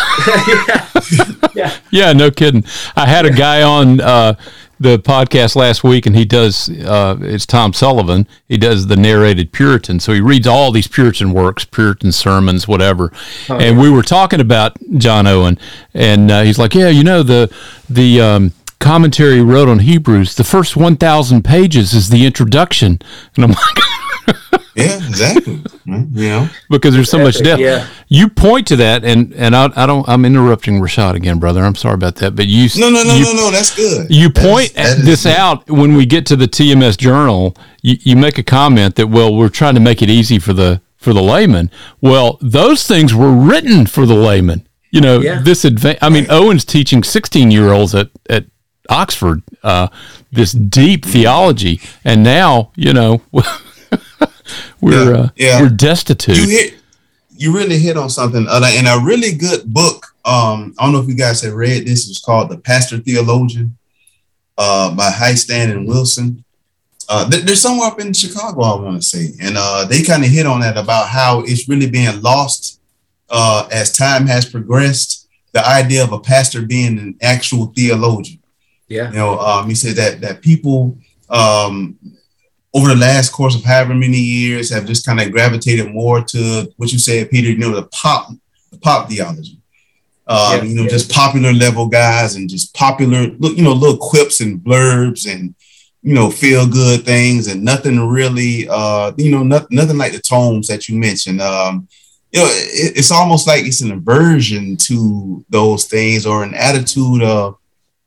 yeah. [LAUGHS] yeah no kidding. I had a guy on uh, the podcast last week, and he does uh, it's Tom Sullivan. He does the narrated Puritan, so he reads all these Puritan works, Puritan sermons, whatever. Oh, and we were talking about John Owen, and uh, he's like, yeah, you know the the um, commentary he wrote on Hebrews. The first one thousand pages is the introduction, and I'm like. [LAUGHS] [LAUGHS] Yeah, exactly. Right, you know, because there's so much Epic, depth. yeah. You point to that, and and I, I don't. I'm interrupting Rochadd again, brother. I'm sorry about that, but you no, no, no, you, no, no. That's good. you That is- point that is this good. out when we get to the TMS journal. You, you make a comment that well, we're trying to make it easy for the for the layman. Well, those things were written for the layman. You know, Yeah. this adva- I mean, Owen's teaching 16 year olds at at Oxford uh, this deep theology, and now you know [LAUGHS] we're Yeah, uh, yeah. we're destitute. you hit you really hit on something uh, and a really good book um i don't know if you guys have read this it's called the pastor theologian uh by Hiestand and wilson uh they're somewhere up in chicago i want to say and uh they kind of hit on that about how it's really being lost uh as time has progressed the idea of a pastor being an actual theologian Yeah. you know, um, he said that that people um, over the last course of however many years have just kind of gravitated more to what you said, Peter. You know, the pop, the pop theology. Um, Yeah, you know, yeah. just popular level guys and just popular, look, you know, little quips and blurbs and you know, feel good things and nothing really, uh, you know, not, nothing like the tomes that you mentioned. Um, you know, it, it's almost like it's an aversion to those things or an attitude of,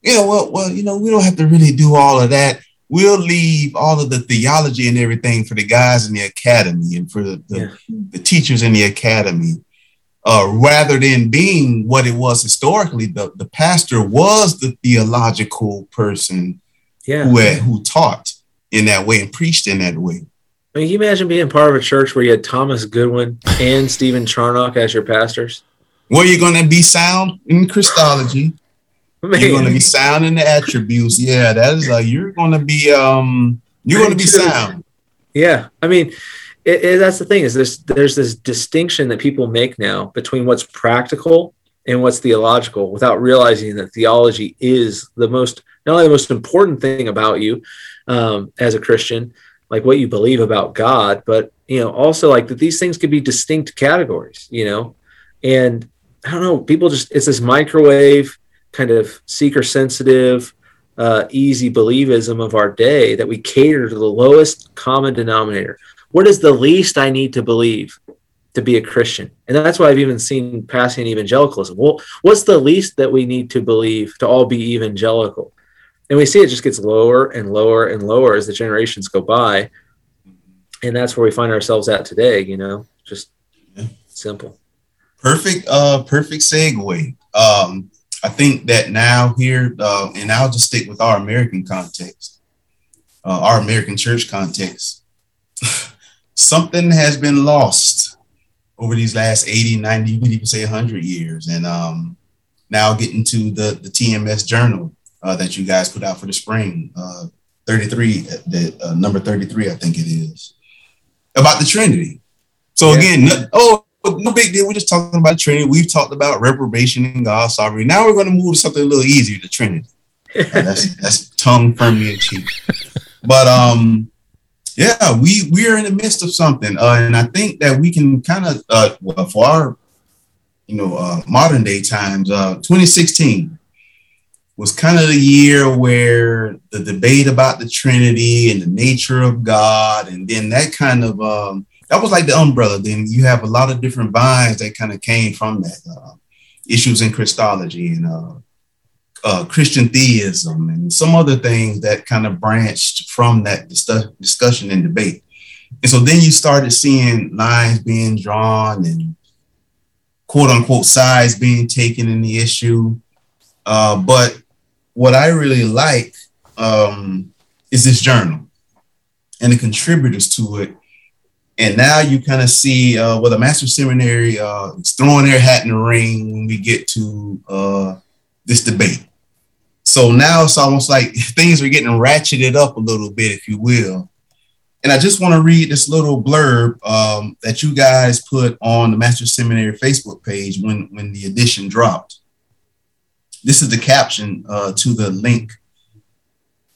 you know, well, well, you know, we don't have to really do all of that. We'll leave all of the theology and everything for the guys in the academy and for the, the, Yeah. the teachers in the academy. Uh, rather than being what it was historically, the, the pastor was the theological person Yeah. who had, who taught in that way and preached in that way. I mean, can you imagine being part of a church where you had Thomas Goodwin and Stephen Charnock as your pastors? Where you're going to be sound in Christology, Man, you're going to be sound in the attributes. Yeah, that is. like you're going to be. Um, you're going to be sound. Yeah, I mean, it, it, that's the thing is this. There's this distinction that people make now between what's practical and what's theological, without realizing that theology is the most not only the most important thing about you um, as a Christian, like what you believe about God, but you know also like that these things could be distinct categories. You know, and I don't know, people just it's this microwave kind of seeker sensitive uh, easy believism of our day that we cater to the lowest common denominator. What is the least I need to believe to be a Christian? And that's why I've even seen passing evangelicalism. Well, what's the least that we need to believe to all be evangelical? And we see it just gets lower and lower and lower as the generations go by. And that's where we find ourselves at today, you know, just Yeah. simple. Perfect. Uh, perfect segue. Um, I think that now here, uh, and I'll just stick with our American context, uh, our American church context. [LAUGHS] Something has been lost over these last 80, 90, you could even say 100 years. And um, now getting to the, the TMS journal uh, that you guys put out for the spring, uh, 33, the uh, number 33, I think it is, about the Trinity. So Yeah. again, no, oh, no big deal. We're just talking about Trinity. We've talked about reprobation and God's sovereignty. Now we're going to move to something a little easier, the Trinity. [LAUGHS] That's that's tongue firmly in cheek. But um, yeah, we we are in the midst of something, uh, and I think that we can kind of uh, well, for our you know uh, modern day times, uh, 2016 was kind of the year where the debate about the Trinity and the nature of God, and then that kind of um, that was like the umbrella. Then you have a lot of different vines that kind of came from that uh, issues in Christology and uh, uh, Christian theism and some other things that kind of branched from that dis- discussion and debate. And so then you started seeing lines being drawn and quote unquote sides being taken in the issue. Uh, but what I really like um, is this journal and the contributors to it. And now you kind of see uh, well, the Master Seminary uh, is throwing their hat in the ring when we get to uh, this debate. So now it's almost like [LAUGHS] things are getting ratcheted up a little bit, if you will. And I just want to read this little blurb um, that you guys put on the Master Seminary Facebook page when, when the edition dropped. This is the caption uh, to the link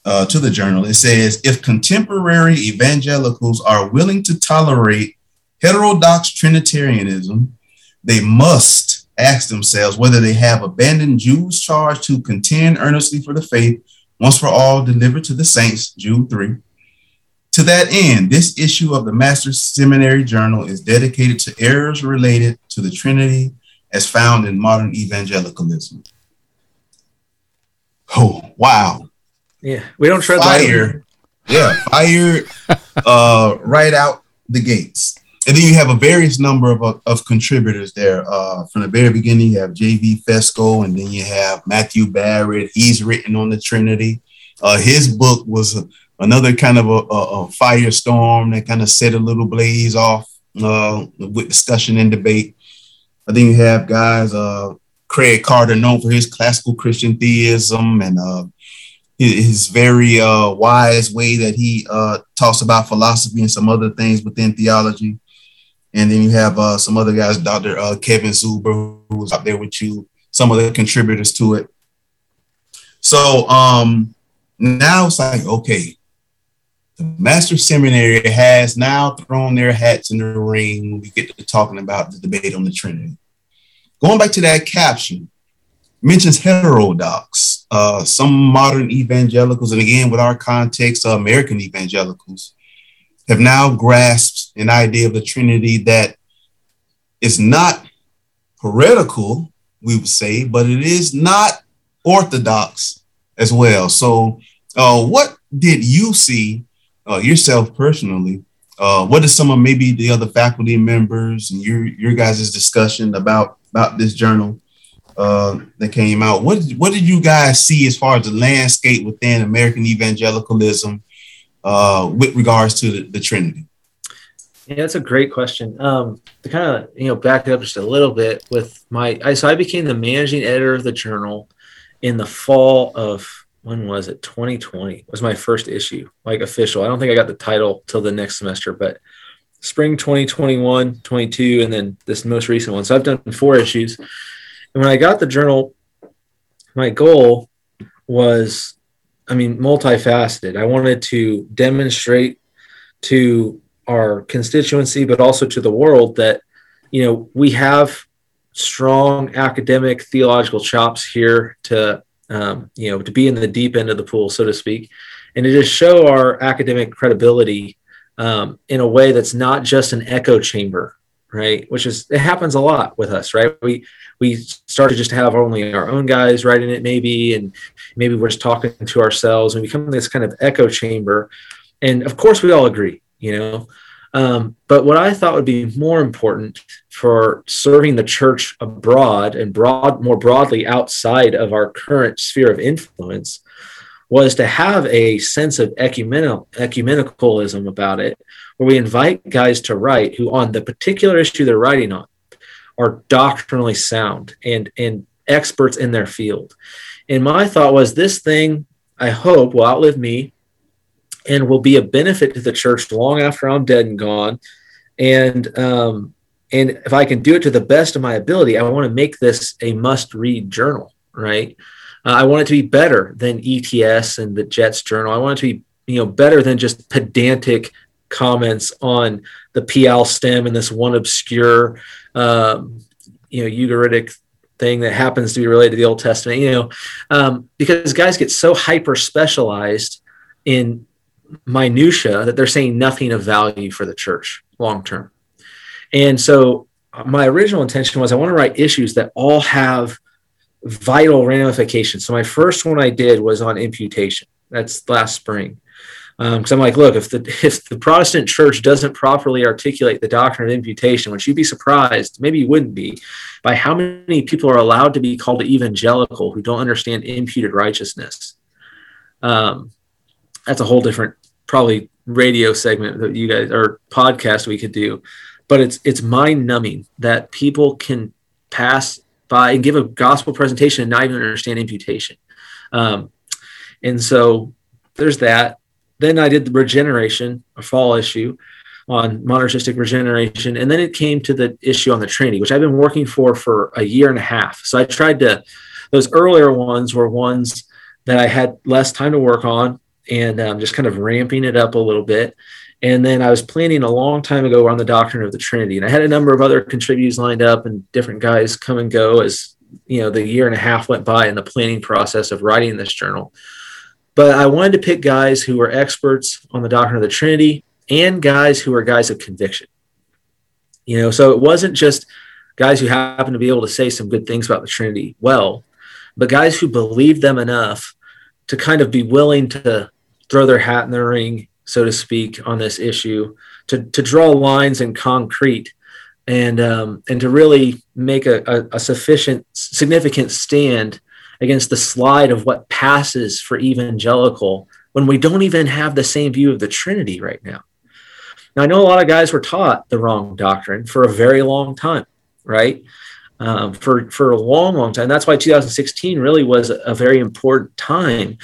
uh, to the journal. It says If contemporary evangelicals are willing to tolerate heterodox Trinitarianism, they must ask themselves whether they have abandoned Jude's charge to contend earnestly for the faith once for all delivered to the saints, Jude 3. To that end, this issue of the Master's Seminary Journal is dedicated to errors related to the Trinity as found in modern evangelicalism. Oh, wow. Yeah, we don't tread fire. Yeah, fire [LAUGHS] uh, right out the gates and then you have a various number of, of contributors there. Uh, from the very beginning, you have J.V. Fesko, and then you have Matthew Barrett. He's written on the Trinity. Uh, his book was a, another kind of a, a, a, firestorm that kind of set a little blaze off uh, with discussion and debate. I think you have guys, uh, Craig Carter, known for his classical Christian theism and uh, his very uh, wise way that he uh, talks about philosophy and some other things within theology. And then you have uh, some other guys, Dr. Uh, Kevin Zuber, who was out there with you, some of the contributors to it. So um, now it's like, okay, the Master Seminary has now thrown their hats in the ring when we get to talking about the debate on the Trinity. Going back to that caption, mentions heterodox. Uh, some modern evangelicals, and again, with our context, uh, American evangelicals, have now grasped an idea of the Trinity that is not heretical, we would say, but it is not orthodox as well. So, uh, what did you see uh, yourself personally? Uh, what is some of maybe the other faculty members and your your guys' discussion about about this journal uh, that came out? What what did you guys see as far as the landscape within American evangelicalism uh, with regards to the, the Trinity? Yeah, that's a great question. Um, to kind of you know back up just a little bit with my, I, so I became the managing editor of the journal in the fall of when was it 2020 was my first issue like official i don't think i got the title till the next semester but spring 2021 22 and then this most recent one so i've done four issues and when i got the journal my goal was I mean, multifaceted. I wanted to demonstrate to our constituency, but also to the world that, you know, we have strong academic theological chops here to, um, you know, to be in the deep end of the pool, so to speak, and to just show our academic credibility um, in a way that's not just an echo chamber, right? Which is, it happens a lot with us, right? We, we started just to have only our own guys writing it maybe and maybe we're just talking to ourselves and become this kind of echo chamber and of course we all agree you know um, but what i thought would be more important for serving the church abroad and broad more broadly outside of our current sphere of influence was to have a sense of ecumenical, ecumenicalism about it where we invite guys to write who on the particular issue they're writing on are doctrinally sound and and experts in their field. And my thought was this thing I hope will outlive me and will be a benefit to the church long after I'm dead and gone. And um, and if I can do it to the best of my ability, I want to make this a must-read journal, right? Uh, I want it to be better than ETS and the JETS journal. I want it to be you know better than just pedantic comments on the Piel stem and this one obscure um, you know, Ugaritic thing that happens to be related to the Old Testament, you know, um, because guys get so hyper specialized in minutia that they're saying nothing of value for the church long term. And so my original intention was I want to write issues that all have vital ramifications. So my first one I did was on imputation. That's last spring because um, I'm like, look, if the [LAUGHS] if the Protestant Church doesn't properly articulate the doctrine of imputation, which you'd be surprised, maybe you wouldn't be, by how many people are allowed to be called evangelical who don't understand imputed righteousness. Um, that's a whole different, probably radio segment that you guys or podcast we could do, but it's it's mind numbing that people can pass by and give a gospel presentation and not even understand imputation. Um, and so there's that. Then I did the regeneration, a fall issue on monergistic regeneration. And then it came to the issue on the Trinity, which I've been working for for a year and a half. So I tried to, those earlier ones were ones that I had less time to work on and um, just kind of ramping it up a little bit. And then I was planning a long time ago on the doctrine of the Trinity. And I had a number of other contributors lined up and different guys come and go as, you know, the year and a half went by in the planning process of writing this journal. But I wanted to pick guys who were experts on the doctrine of the Trinity and guys who are guys of conviction. You know, so it wasn't just guys who happen to be able to say some good things about the Trinity well, but guys who believed them enough to kind of be willing to throw their hat in the ring, so to speak, on this issue, to, to draw lines in concrete and um, and to really make a, a, a sufficient significant stand against the slide of what passes for evangelical when we don't even have the same view of the Trinity right now. Now, I know a lot of guys were taught the wrong doctrine for a very long time, right? Um, for for a long, long time. That's why 2016 really was a very important time.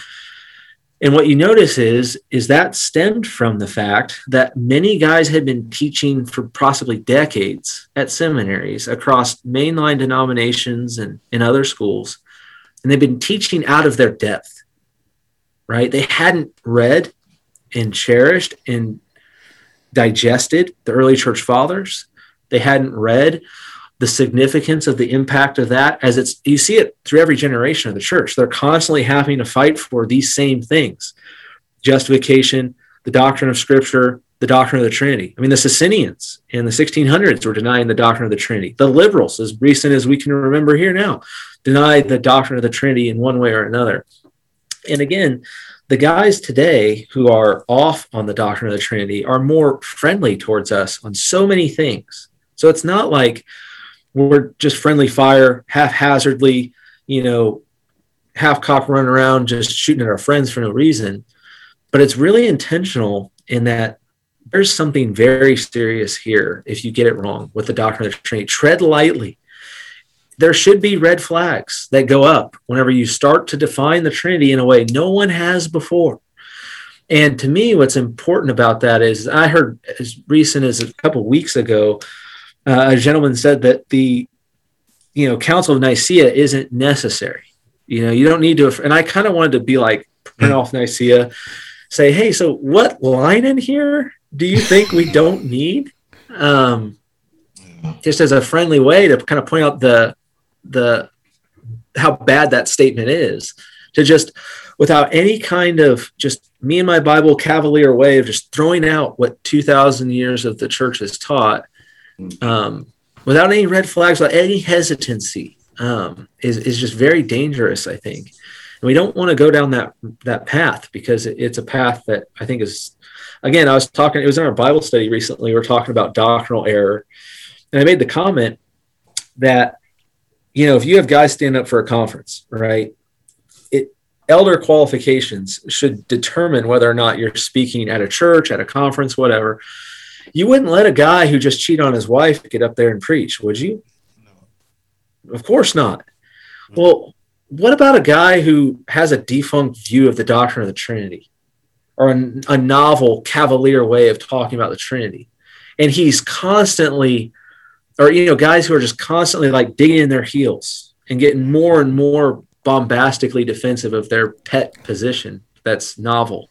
And what you notice is is that stemmed from the fact that many guys had been teaching for possibly decades at seminaries across mainline denominations and in other schools, and they've been teaching out of their depth. Right? They hadn't read and cherished and digested the early church fathers. They hadn't read the significance of the impact of that as it's you see it through every generation of the church. They're constantly having to fight for these same things. Justification, the doctrine of scripture, the doctrine of the Trinity. I mean, the Socinians in the 1600s were denying the doctrine of the Trinity. The liberals, as recent as we can remember here now, denied the doctrine of the Trinity in one way or another. And again, the guys today who are off on the doctrine of the Trinity are more friendly towards us on so many things. So it's not like we're just friendly fire, haphazardly, you know, half cock running around just shooting at our friends for no reason. But it's really intentional in that there's something very serious here if you get it wrong with the doctrine of the Trinity. Tread lightly there should be red flags that go up whenever you start to define the Trinity in a way no one has before. And to me, what's important about that is I heard as recent as a couple weeks ago, uh, a gentleman said that the you know Council of Nicaea isn't necessary. You know, you don't need to. And I kind of wanted to be like print off Nicaea, say, hey, so what line in here do you think we don't need? Um, just as a friendly way to kind of point out the the how bad that statement is to just without any kind of just me and my bible cavalier way of just throwing out what 2000 years of the church has taught um, without any red flags without any hesitancy um, is, is just very dangerous i think. And we don't want to go down that that path because it's a path that i think is again i was talking it was in our bible study recently we are talking about doctrinal error. And i made the comment that you know, if you have guys stand up for a conference, right? It elder qualifications should determine whether or not you're speaking at a church, at a conference, whatever. You wouldn't let a guy who just cheated on his wife get up there and preach, would you? No. Of course not. Well, what about a guy who has a defunct view of the doctrine of the Trinity or a, a novel cavalier way of talking about the Trinity? And he's constantly or you know guys who are just constantly like digging in their heels and getting more and more bombastically defensive of their pet position that's novel.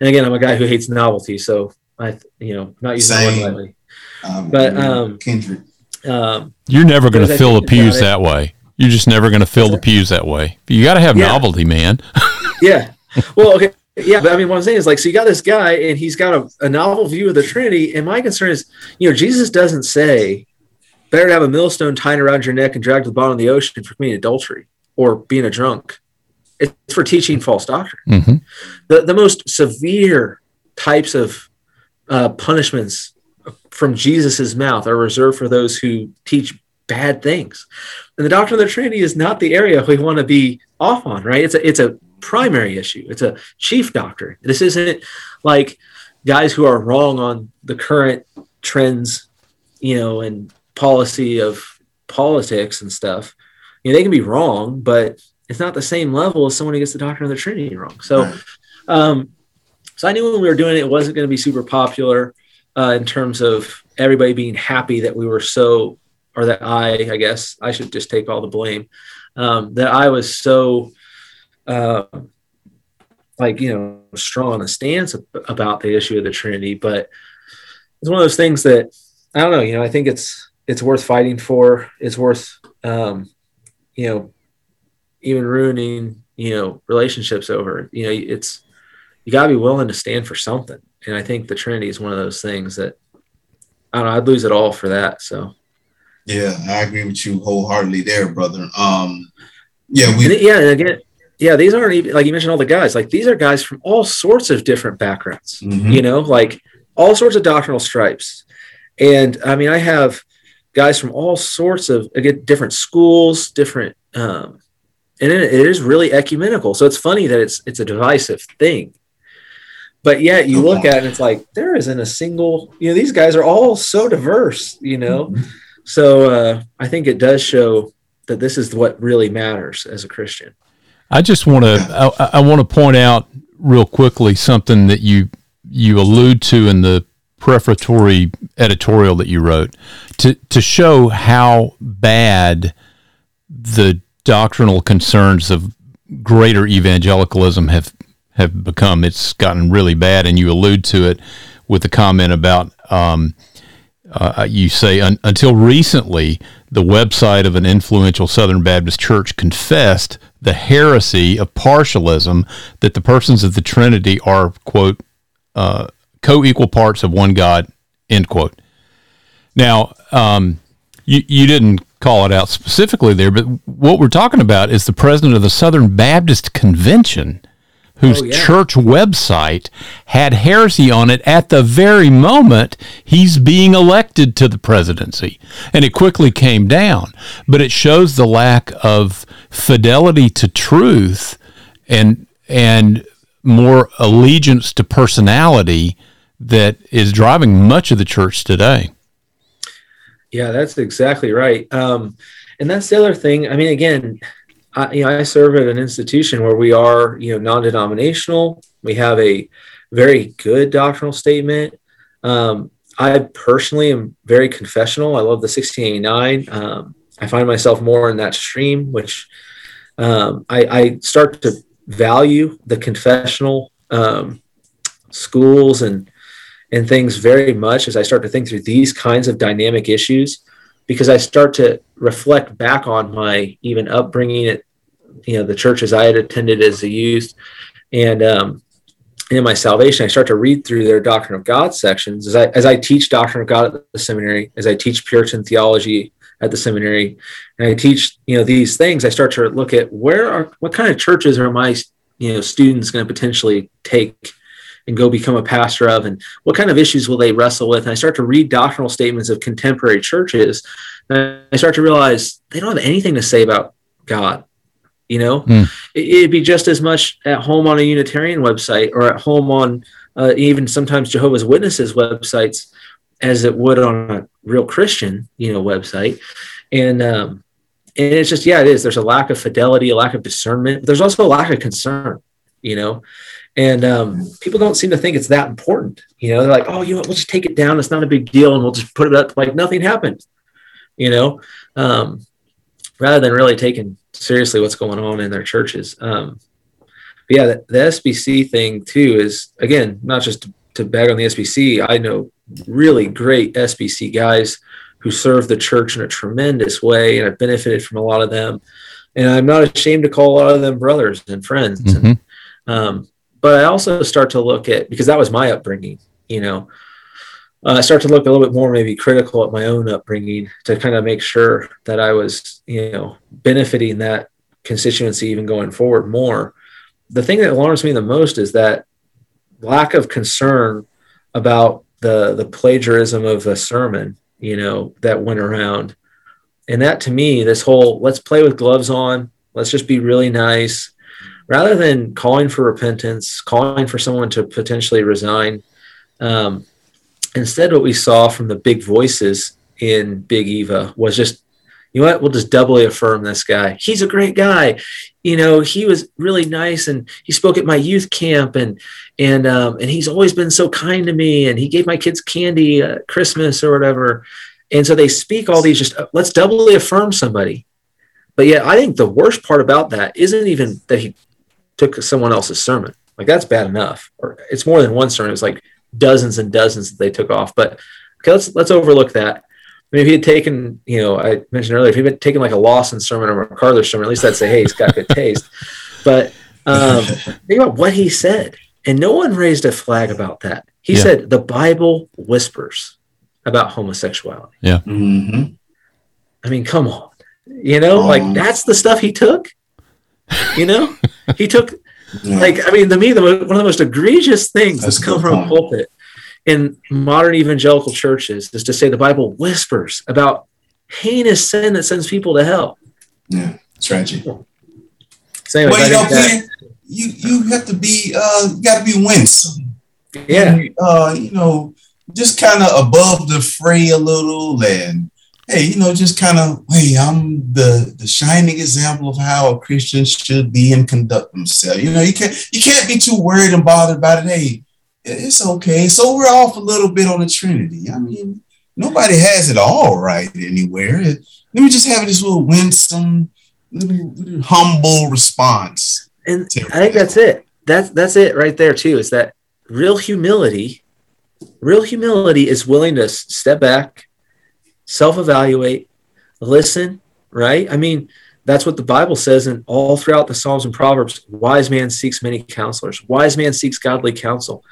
And again i'm a guy who hates novelty so i you know not using Same. the word lightly. Um, but um kindred um, you're never going to fill the pews that way. You're just never going to fill the pews that way. You got to have yeah. novelty man. [LAUGHS] Yeah. Well okay. Yeah, but I mean, what I'm saying is like, so you got this guy, and he's got a, a, novel view of the Trinity, and my concern is, you know, Jesus doesn't say Better to have a millstone tied around your neck and dragged to the bottom of the ocean for committing adultery or being a drunk. It's for teaching false doctrine. Mm-hmm. The, the most severe types of uh, punishments from Jesus's mouth are reserved for those who teach bad things. And the doctrine of the Trinity is not the area we want to be off on, right? It's a it's a primary issue. It's a chief doctrine. This isn't like guys who are wrong on the current trends, you know, and policy of politics and stuff. You know, they can be wrong, but it's not the same level as someone who gets the doctrine of the Trinity wrong. So, um, so I knew when we were doing it, it wasn't going to be super popular uh, in terms of everybody being happy that we were so, or that I, I guess I should just take all the blame, um, that I was so, uh, like you know, strong in the stance about the issue of the Trinity. But it's one of those things that I don't know. You know, I think it's it's worth fighting for. It's worth, um, you know, even ruining you know relationships over. You know, it's you got to be willing to stand for something. And I think the Trinity is one of those things that I don't know. I'd lose it all for that. So. Yeah, I agree with you wholeheartedly there, brother. Um, yeah, we. And yeah, again, yeah, these aren't even like you mentioned all the guys. Like these are guys from all sorts of different backgrounds. Mm-hmm. You know, like all sorts of doctrinal stripes. And I mean, I have guys from all sorts of again different schools, different um, and it, it is really ecumenical. So it's funny that it's it's a divisive thing. But yet you look at it and it's like there isn't a single, you know, these guys are all so diverse, you know. Mm-hmm. So uh, I think it does show that this is what really matters as a Christian. I just want to I, I want to point out real quickly something that you you allude to in the prefatory editorial that you wrote to to show how bad the doctrinal concerns of greater evangelicalism have have become. It's gotten really bad, and you allude to it with the comment about um, uh, you say un- until recently the website of an influential Southern Baptist church confessed the heresy of partialism that the persons of the Trinity are quote uh, co-equal parts of one God end quote. Now, um, you you didn't call it out specifically there, but what we're talking about is the president of the Southern Baptist Convention, whose oh, yeah. church website had heresy on it at the very moment he's being elected to the presidency. And it quickly came down. But it shows the lack of fidelity to truth and and more allegiance to personality that is driving much of the church today. Yeah, that's exactly right. Um, and that's the other thing. I mean, again, I, you know, I serve at an institution where we are, you know, non-denominational. We have a very good doctrinal statement. Um, I personally am very confessional. I love the 1689. Um, I find myself more in that stream, which um, I, I, start to value the confessional um, schools and and things very much as I start to think through these kinds of dynamic issues because I start to reflect back on my even upbringing at you know the churches I had attended as a youth. And um, in my salvation I start to read through their doctrine of God sections. As I as I teach doctrine of God at the seminary as I teach Puritan theology at the seminary and I teach you know these things I start to look at where are what kind of churches are my you know students going to potentially take and go become a pastor of and what kind of issues will they wrestle with? And i start to read doctrinal statements of contemporary churches and i start to realize they don't have anything to say about god you know? Mm. it'd be just as much at home on a unitarian website or at home on uh, even sometimes jehovah's witnesses websites as it would on a real christian you know website. And um and it's just yeah it is. There's a lack of fidelity a lack of discernment but there's also a lack of concern you know and um, people don't seem to think it's that important. You know, they're like, oh, you know, we'll just take it down. It's not a big deal, and we'll just put it up like nothing happened. You know, um, rather than really taking seriously what's going on in their churches. Um, but yeah, the, the, SBC thing too is again not just to, to bag on the SBC. I know really great SBC guys who serve the church in a tremendous way, and I've benefited from a lot of them. And I'm not ashamed to call a lot of them brothers and friends. Mm-hmm. And, um, but I also start to look at because that was my upbringing, you know. Uh, I start to look a little bit more maybe critical at my own upbringing to kind of make sure that I was, you know, benefiting that constituency even going forward more. The thing that alarms me the most is that lack of concern about the the plagiarism of a sermon, you know, that went around. And that to me, this whole let's play with gloves on, let's just be really nice, rather than calling for repentance, calling for someone to potentially resign, um, instead, what we saw from the big voices in Big Eva was just, you know what? We'll just doubly affirm this guy. He's a great guy. You know, he was really nice and he spoke at my youth camp and and um, and he's always been so kind to me and he gave my kids candy at Christmas or whatever. And so they speak all these just uh, let's doubly affirm somebody. But yet I think the worst part about that isn't even that he took someone else's sermon. Like that's bad enough. Or it's more than one sermon. It's like dozens and dozens that they took off. But okay, let's let's overlook that mean, if he had taken, you know, I mentioned earlier, if he'd been taken like a Lawson sermon or a MacArthur sermon, at least I'd say, hey, he's got good taste. But um, [LAUGHS] think about what he said. And no one raised a flag about that. He yeah. said, the Bible whispers about homosexuality. Yeah. Mm-hmm. I mean, come on. You know, um, like that's the stuff he took. You know, [LAUGHS] he took, yeah. like, I mean, to me, the, one of the most egregious things that's, that's come from a pulpit in modern evangelical churches is to say the Bible whispers about heinous sin that sends people to hell. Yeah, tragic. So anyway, well, you know, that, you you have to be uh, you got to be winsome. Yeah. uh, you know, just kind of above the fray a little, and hey, you know, just kind of hey, I'm the the shining example of how a Christian should be and conduct themselves. You know, you can't you can't be too worried and bothered about it. Hey, it's okay. So we're off a little bit on the Trinity. I mean, nobody has it all right anywhere. Let me just have this little winsome, little, little humble response. And I think that's it. That's that's it right there too. Is that real humility? Real humility is willing to step back, self-evaluate, listen. Right? I mean, that's what the Bible says, and all throughout the Psalms and Proverbs, wise man seeks many counselors. Wise man seeks godly counsel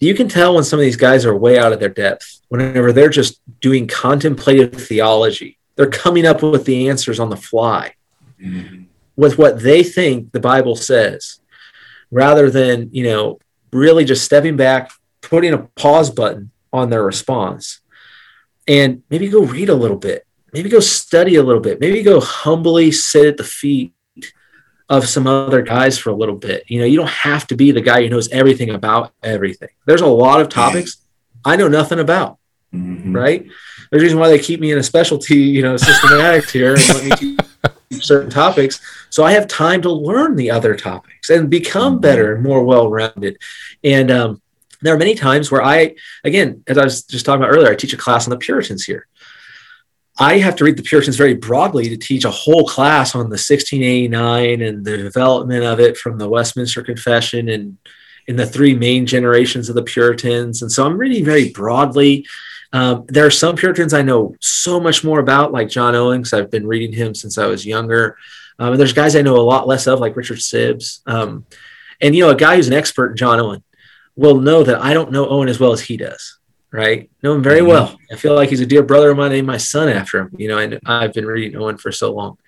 you can tell when some of these guys are way out of their depth whenever they're just doing contemplative theology they're coming up with the answers on the fly mm-hmm. with what they think the bible says rather than you know really just stepping back putting a pause button on their response and maybe go read a little bit maybe go study a little bit maybe go humbly sit at the feet of some other guys for a little bit. You know, you don't have to be the guy who knows everything about everything. There's a lot of topics I know nothing about, mm-hmm. right? There's a reason why they keep me in a specialty, you know, systematic here and let me teach [LAUGHS] certain topics. So I have time to learn the other topics and become mm-hmm. better and more well-rounded. And um, there are many times where I, again, as I was just talking about earlier, I teach a class on the Puritans here. I have to read the Puritans very broadly to teach a whole class on the 1689 and the development of it from the Westminster Confession and in the three main generations of the Puritans. And so I'm reading very broadly. Um, there are some Puritans I know so much more about, like John because I've been reading him since I was younger. Um, and there's guys I know a lot less of, like Richard Sibbes. Um, and, you know, a guy who's an expert in John Owen will know that I don't know Owen as well as he does right? Know him very mm-hmm. well. I feel like he's a dear brother of mine. named my son after him. You know, and I've been reading Owen for so long.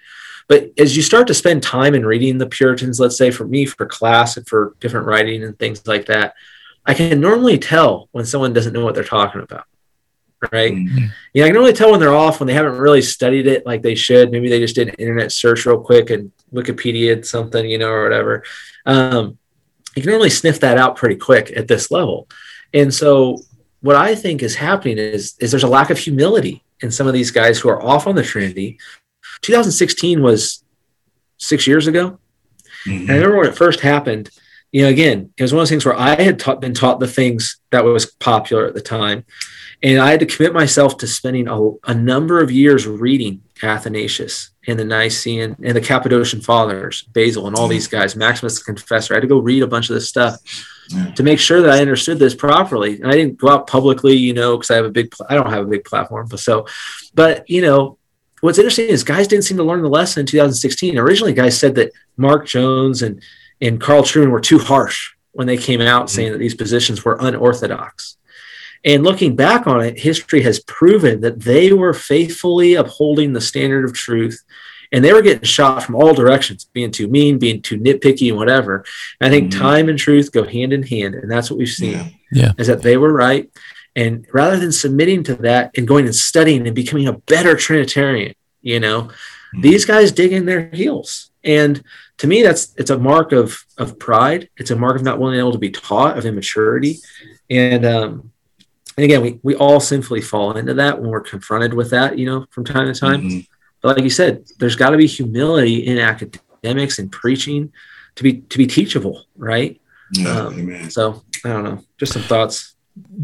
But as you start to spend time in reading the Puritans, let's say for me, for class and for different writing and things like that, I can normally tell when someone doesn't know what they're talking about. Right. Mm-hmm. You know, I can only tell when they're off when they haven't really studied it like they should. Maybe they just did an internet search real quick and Wikipedia something, you know, or whatever. Um, you can normally sniff that out pretty quick at this level. And so what I think is happening is, is there's a lack of humility in some of these guys who are off on the Trinity. 2016 was six years ago. Mm-hmm. And I remember when it first happened, you know, again, it was one of those things where I had taught, been taught the things that was popular at the time. And I had to commit myself to spending a, a number of years reading Athanasius and the Nicene and the Cappadocian Fathers, Basil, and all these guys, Maximus the Confessor. I had to go read a bunch of this stuff to make sure that I understood this properly. And I didn't go out publicly, you know, because I have a big, I don't have a big platform, but so, but you know, what's interesting is guys didn't seem to learn the lesson in 2016. Originally, guys said that Mark Jones and and Carl Trueman were too harsh when they came out mm-hmm. saying that these positions were unorthodox. And looking back on it, history has proven that they were faithfully upholding the standard of truth and they were getting shot from all directions, being too mean, being too nitpicky, and whatever. And I think mm-hmm. time and truth go hand in hand, and that's what we've seen. Yeah. yeah. Is that they were right, and rather than submitting to that and going and studying and becoming a better Trinitarian, you know, mm-hmm. these guys dig in their heels, and to me, that's it's a mark of of pride. It's a mark of not willing able to be taught, of immaturity, and um, and again, we we all sinfully fall into that when we're confronted with that, you know, from time to time. Mm-hmm But like you said, there's got to be humility in academics and preaching to be to be teachable, right? Yeah, um, amen. So I don't know, just some thoughts.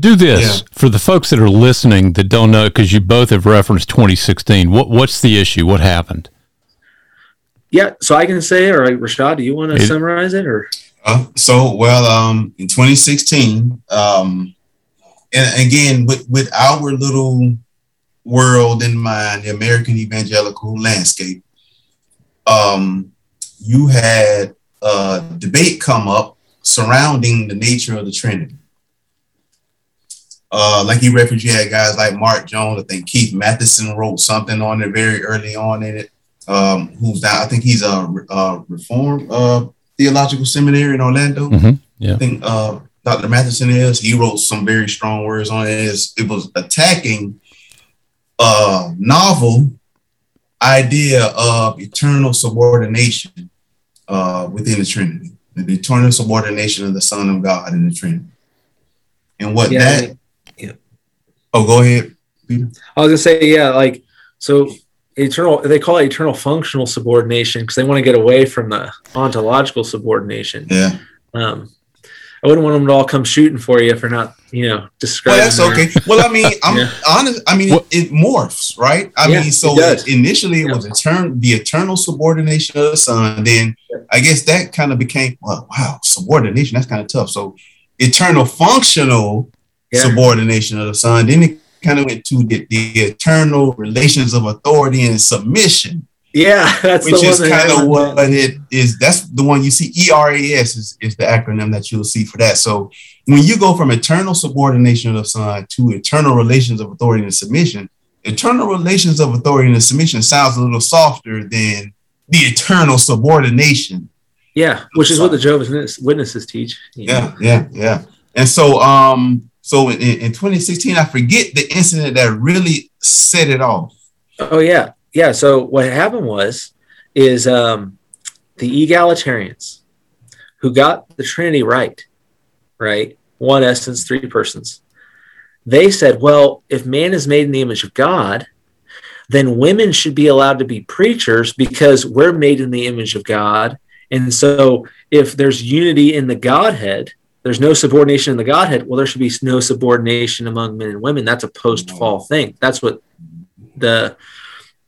Do this yeah. for the folks that are listening that don't know, because you both have referenced 2016. What what's the issue? What happened? Yeah, so I can say, all right, Rochadd, do you want to summarize it or? Uh, so, well, um, in 2016, um, and again, with, with our little world in mind, the American evangelical landscape, um, you had a debate come up surrounding the nature of the Trinity. Uh, like you referenced, you had guys like Mark Jones. I think Keith Mathison wrote something on it very early on in it. Um, who's now? I think he's a, a reform uh, theological seminary in Orlando. Mm-hmm. Yeah. I think uh, Dr. Mathison is. He wrote some very strong words on it. It was attacking a novel idea of eternal subordination uh, within the Trinity, the eternal subordination of the Son of God in the Trinity. And what yeah, that. Yeah. Oh, go ahead, Peter. I was gonna say, yeah, like so eternal they call it eternal functional subordination because they want to get away from the ontological subordination yeah um i wouldn't want them to all come shooting for you for not you know describing well that's their, okay well i mean [LAUGHS] i'm yeah. honest i mean it, it, morphs right i yeah, mean so it initially it yeah. was etern- the eternal subordination of the son then i guess that kind of became well wow subordination that's kind of tough so eternal functional subordination of the son then it kind of went to the, the eternal relations of authority and submission. Yeah, [LAUGHS] that's which is kind of what it is. That's the one you see. ERAS is, is the acronym that you'll see for that. So when you go from eternal subordination of the Son to eternal relations of authority and submission, eternal relations of authority and submission sounds a little softer than the eternal subordination. Yeah, which is what the Jehovah's Witnesses teach. Yeah, yeah, yeah. And so um so in, in 2016, I forget the incident that really set it off. Oh yeah, yeah. So what happened was, is um, the egalitarians who got the Trinity right, right, one essence, three persons. They said, well, if man is made in the image of God, then women should be allowed to be preachers because we're made in the image of God. And so if there's unity in the Godhead, there's no subordination in the Godhead. Well, there should be no subordination among men and women. That's a post fall thing. That's what the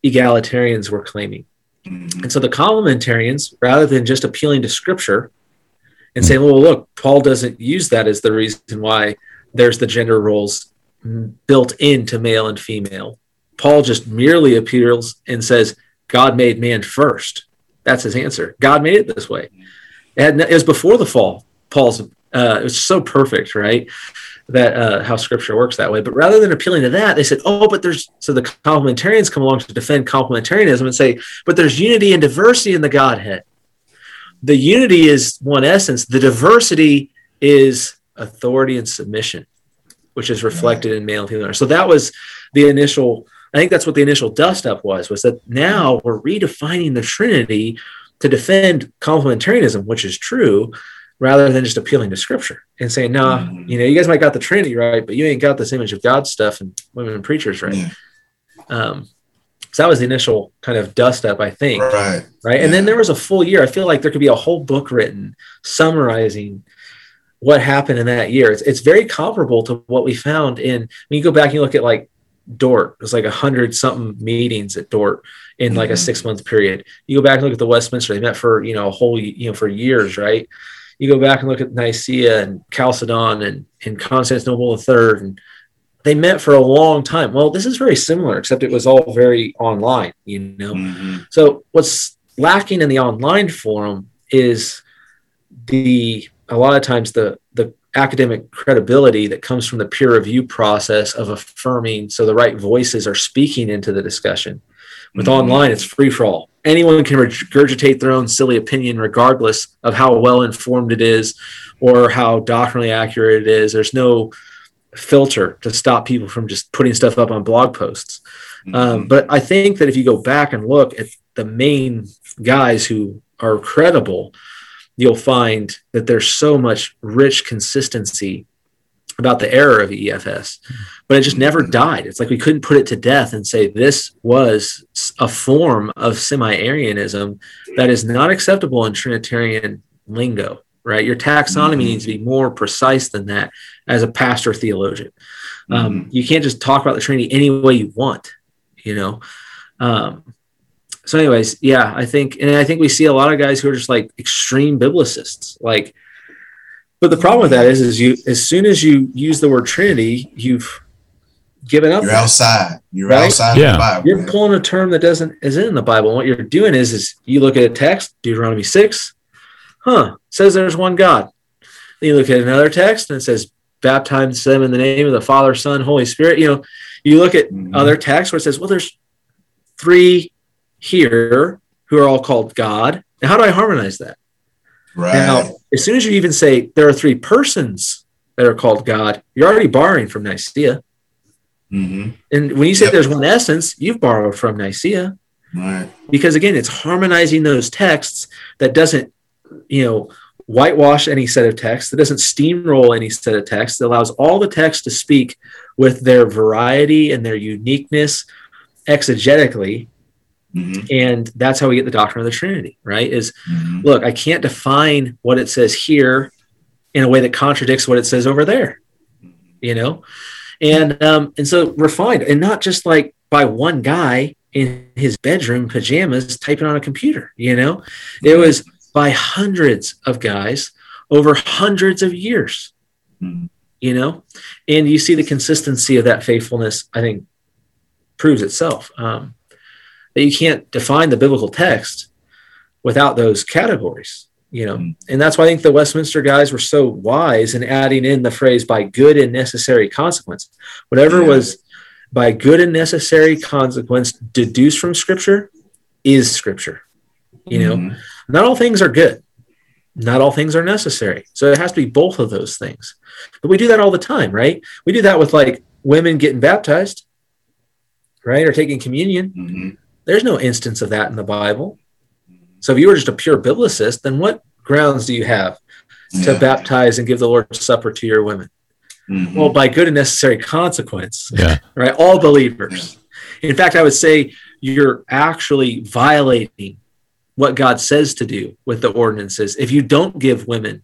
egalitarians were claiming. Mm-hmm. And so the complementarians, rather than just appealing to scripture and saying, well, look, Paul doesn't use that as the reason why there's the gender roles built into male and female. Paul just merely appeals and says, God made man first. That's his answer. God made it this way. It, it was before the fall. Paul's uh, it's so perfect, right? That uh, how scripture works that way. But rather than appealing to that, they said, oh, but there's so the complementarians come along to defend complementarianism and say, but there's unity and diversity in the Godhead. The unity is one essence, the diversity is authority and submission, which is reflected in male and female. So that was the initial, I think that's what the initial dust up was, was that now we're redefining the Trinity to defend complementarianism, which is true, rather than just appealing to scripture and saying, no, nah, mm-hmm. you know, you guys might got the Trinity right, but you ain't got this image of God stuff and women and preachers right. Yeah. Um, so that was the initial kind of dust up, I think. Right. Right. Yeah. And then there was a full year. I feel like there could be a whole book written summarizing what happened in that year. It's, it's very comparable to what we found in, when you go back and you look at like Dort, it was like a hundred something meetings at Dort in like mm-hmm. a six month period. You go back and look at the Westminster, they met for, you know, a whole, you know, for years, right? You go back and look at Nicaea and Chalcedon and, and Constantinople III, and they met for a long time. Well, this is very similar, except it was all very online, you know. Mm-hmm. So what's lacking in the online forum is the a lot of times the the academic credibility that comes from the peer review process of affirming so the right voices are speaking into the discussion. With mm-hmm. online, it's free for all anyone can regurgitate their own silly opinion regardless of how well informed it is or how doctrinally accurate it is. There's no filter to stop people from just putting stuff up on blog posts. Mm-hmm. um, but i think that if you go back and look at the main guys who are credible you'll find that there's so much rich consistency about the error of EFS, but it just never died. It's like we couldn't put it to death and say this was a form of semi-Arianism that is not acceptable in Trinitarian lingo. Right, your taxonomy mm-hmm. needs to be more precise than that as a pastor theologian. Um, mm-hmm. You can't just talk about the Trinity any way you want, you know. Um, so, anyways, yeah, I think, and I think we see a lot of guys who are just like extreme biblicists, like but the problem with that is, is you as soon as you use the word Trinity, you've given up. You're outside. You're right? outside yeah. the Bible. You're pulling a term that doesn't isn't in the Bible. And what you're doing is, is you look at a text, Deuteronomy six, huh? Says there's one God. Then you look at another text and it says, baptize them in the name of the Father, Son, Holy Spirit. You know, you look at mm-hmm. other texts where it says, well, there's three here who are all called God. Now, how do I harmonize that? Right. Now, as soon as you even say there are three persons that are called God, you're already borrowing from Nicaea. Mm-hmm. And when you say yep. there's one essence, you've borrowed from Nicaea. Right. Because again, it's harmonizing those texts that doesn't, you know, whitewash any set of texts, that doesn't steamroll any set of texts, that allows all the texts to speak with their variety and their uniqueness exegetically Mm-hmm. And that's how we get the doctrine of the Trinity, right? Is mm-hmm. look, I can't define what it says here in a way that contradicts what it says over there, you know? And um, and so refined, and not just like by one guy in his bedroom pajamas typing on a computer, you know? It was by hundreds of guys over hundreds of years, mm-hmm. you know? And you see the consistency of that faithfulness, I think, proves itself. Um, that you can't define the biblical text without those categories you know and that's why i think the westminster guys were so wise in adding in the phrase by good and necessary consequence whatever yeah. was by good and necessary consequence deduced from scripture is scripture you know mm. not all things are good not all things are necessary so it has to be both of those things but we do that all the time right we do that with like women getting baptized right or taking communion mm-hmm. There's no instance of that in the Bible. So if you were just a pure biblicist, then what grounds do you have to yeah. baptize and give the Lord's Supper to your women? Mm-hmm. Well, by good and necessary consequence, yeah. right? All believers. In fact, I would say you're actually violating what God says to do with the ordinances if you don't give women,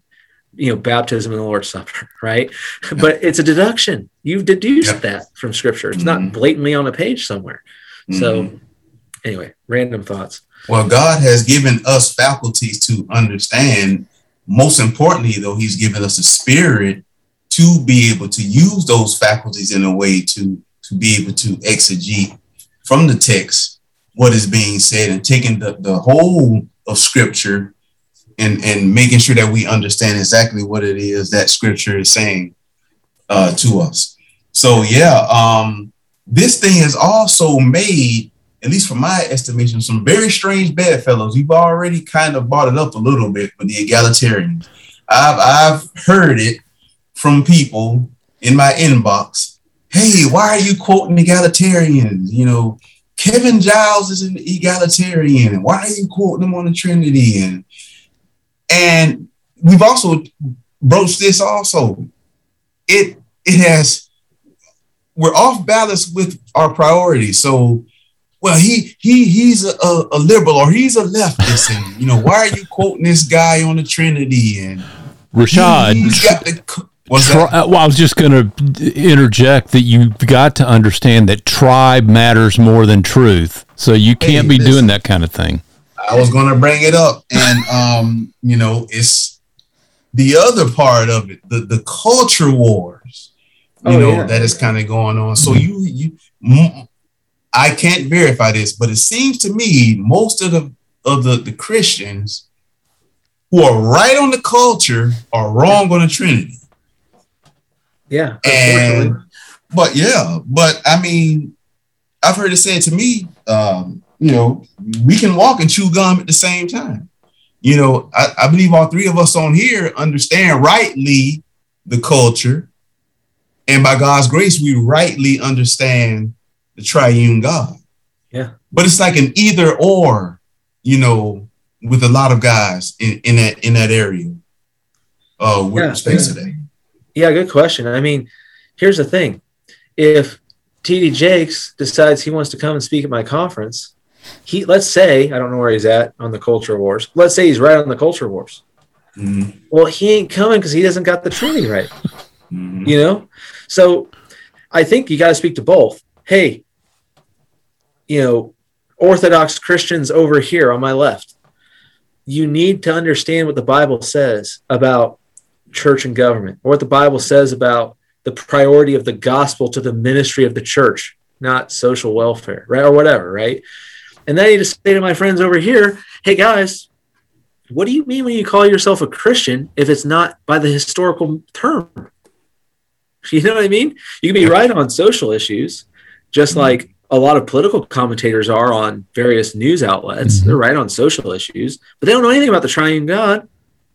you know, baptism and the Lord's Supper, [LAUGHS] right? Yeah. But it's a deduction. You've deduced yeah. that from Scripture. It's mm-hmm. not blatantly on a page somewhere. Mm-hmm. So anyway, random thoughts. Well, God has given us faculties to understand. Most importantly, though, He's given us a spirit to be able to use those faculties in a way to, to be able to exegete from the text what is being said and taking the, the whole of scripture and, and making sure that we understand exactly what it is that scripture is saying uh, to us. So yeah, um, this thing has also made at least from my estimation, some very strange bedfellows. You've already kind of brought it up a little bit with the egalitarians. I've I've heard it from people in my inbox. Hey, why are you quoting egalitarians? You know, Kevin Giles is an egalitarian. Why are you quoting him on the Trinity? And and we've also broached this also. It it has we're off balance with our priorities. So well, he he he's a, a, liberal or he's a leftist, and you know why are you quoting this guy on the Trinity and Rochadd? He, has got the. Uh, well, I was just going to interject that you've got to understand that tribe matters more than truth. So you can't hey, be listen, doing that kind of thing. I was going to bring it up, and um, you know, it's the other part of it, the the culture wars, you oh, know, yeah. that is kind of going on. So you you I can't verify this, but it seems to me most of the of the, the Christians who are right on the culture are wrong on the Trinity. Yeah. And but yeah, but I mean, I've heard it said to me, um, you know, we can walk and chew gum at the same time. You know, I, I believe all three of us on here understand rightly the culture. And by God's grace, we rightly understand the triune God. Yeah. But it's like an either or, you know, with a lot of guys in, in that in that area. Uh with yeah, respect yeah. to that. Yeah, good question. I mean, here's the thing: if TD Jakes decides he wants to come and speak at my conference, he let's say I don't know where he's at on the culture wars. Let's say he's right on the culture wars. Mm-hmm. Well, he ain't coming because he doesn't got the training right. Mm-hmm. You know, so I think you got to speak to both. Hey, you know, Orthodox Christians over here on my left, you need to understand what the Bible says about church and government, or what the Bible says about the priority of the gospel to the ministry of the church, not social welfare, right? Or whatever, right? And then need to say to my friends over here, hey guys, what do you mean when you call yourself a Christian if it's not by the historical term? [LAUGHS] You know what I mean? You can be right on social issues, just like a lot of political commentators are on various news outlets. Mm-hmm. They're right on social issues, but they don't know anything about the triune God.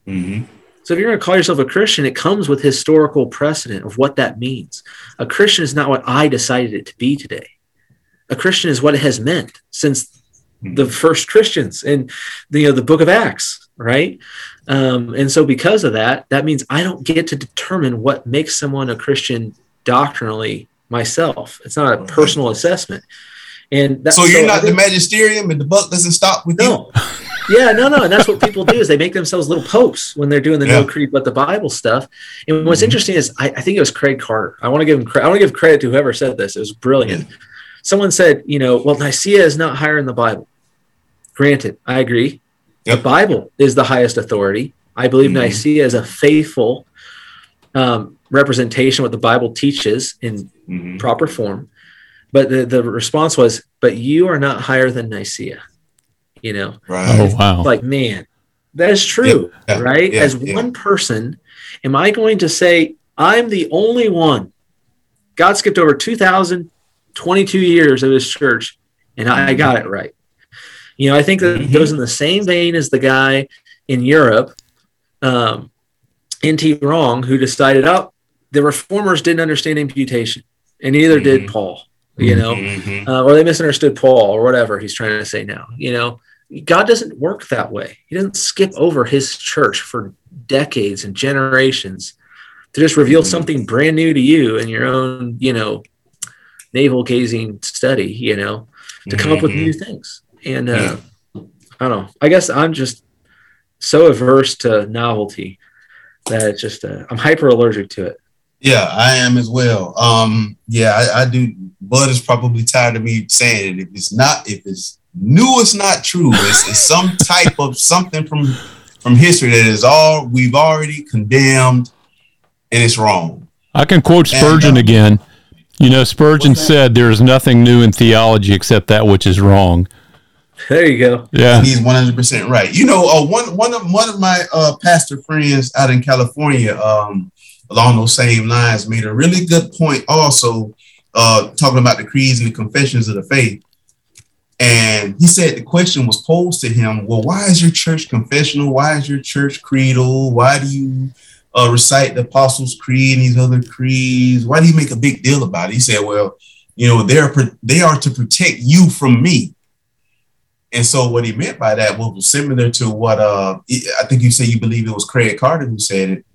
Mm-hmm. So if you're going to call yourself a Christian, it comes with historical precedent of what that means. A Christian is not what I decided it to be today. A Christian is what it has meant since the first Christians in the, you know, the book of Acts, right? Um, and so because of that, that means I don't get to determine what makes someone a Christian doctrinally myself. It's not a personal assessment. And that, so you're so not think, the magisterium and the buck doesn't stop with no. you. yeah, no, no. And that's what people do is they make themselves little popes when they're doing the yeah. no creed but the Bible stuff. And what's mm-hmm. interesting is I, I, think it was Craig Carter. I want to give him credit. I want to give credit to whoever said this. It was brilliant. Yeah. Someone said, you know, well, Nicaea is not higher in the Bible. Granted, I agree. Yep. The Bible is the highest authority. I believe mm-hmm. Nicaea is a faithful um, representation what the Bible teaches in mm-hmm. proper form. But the, the response was, but you are not higher than Nicaea. You know? Right. Oh, wow. Like, man, that is true, yeah. right? Yeah. As yeah. one person, am I going to say, I'm the only one? God skipped over 2,022 years of his church, and I mm-hmm. got it right. You know, I think that mm-hmm. goes in the same vein as the guy in Europe, um, N.T. Wrong, who decided, oh, the reformers didn't understand imputation, and neither mm-hmm. did Paul. You know, mm-hmm. uh, or they misunderstood Paul, or whatever he's trying to say now. You know, God doesn't work that way. He doesn't skip over His church for decades and generations to just reveal mm-hmm. something brand new to you in your own, you know, navel gazing study. You know, to come up with new mm-hmm. things. And uh, I don't know. I guess I'm just so averse to novelty that it's just uh, I'm hyper allergic to it. Yeah, I am as well. Um, yeah, I, I, do. Bud is probably tired of me saying it. If it's not, if it's new, it's not true. It's, it's some [LAUGHS] type of something from from history that is all we've already condemned, and it's wrong. I can quote Spurgeon and, uh, again. You know, Spurgeon said, "There is nothing new in theology except that which is wrong." There you go. Yeah, he's one hundred percent right. You know, uh, one one of one of my uh, pastor friends out in California, um, along those same lines, made a really good point. Also, uh, talking about the creeds and the confessions of the faith, and he said the question was posed to him: Well, why is your church confessional? Why is your church creedal? Why do you uh, recite the Apostles' Creed and these other creeds? Why do you make a big deal about it? He said, Well, you know, they're they are to protect you from me. And so what he meant by that was similar to what uh, I think you said you believe it was Craig Carter who said it.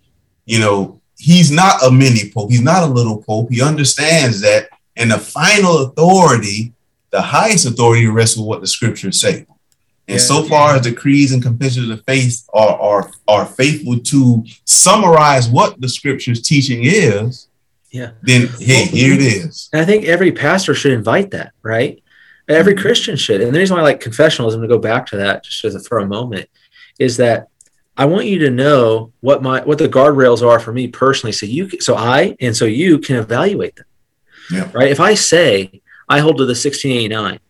You know, he's not a mini pope. He's not a little pope. He understands that, and the final authority, the highest authority, rests with what the scriptures say. And yeah, so far yeah. as the creeds and confessions of faith are, are are faithful to summarize what the scriptures teaching is, yeah, then hey, here it is. I think every pastor should invite that, right? Every. Christian should. And the reason why I like confessionalism to go back to that just as for a moment is that I want you to know what my what the guardrails are for me personally, so you so I and so you can evaluate them. Yeah. Right. If I say I hold to the 1689,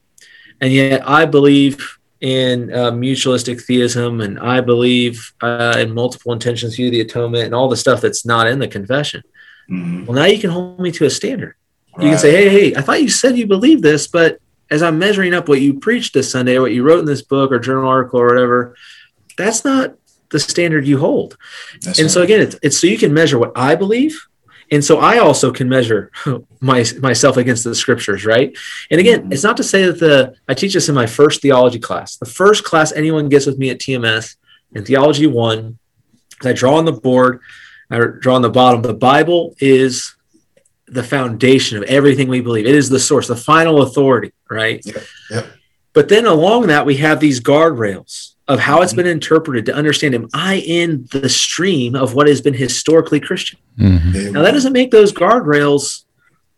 and yet I believe in uh, mutualistic theism, and I believe uh, in multiple intentions view the atonement, and all the stuff that's not in the confession. Mm-hmm. Well, now you can hold me to a standard. Right. You can say, "Hey, hey, I thought you said you believe this, but as I'm measuring up what you preached this Sunday, or what you wrote in this book or journal article or whatever, that's not the standard you hold. That's and right. so again, it's, it's so you can measure what I believe. And so I also can measure [LAUGHS] my, myself against the scriptures, right? And again, mm-hmm. it's not to say that the I teach this in my first theology class. The first class anyone gets with me at TMS in theology one, I draw on the board I draw on the bottom. The Bible is the foundation of everything we believe. It is the source, the final authority, right? Yep. Yep. But then along that, we have these guardrails of how it's been interpreted to understand am I in the stream of what has been historically Christian? Mhm. Now that doesn't make those guardrails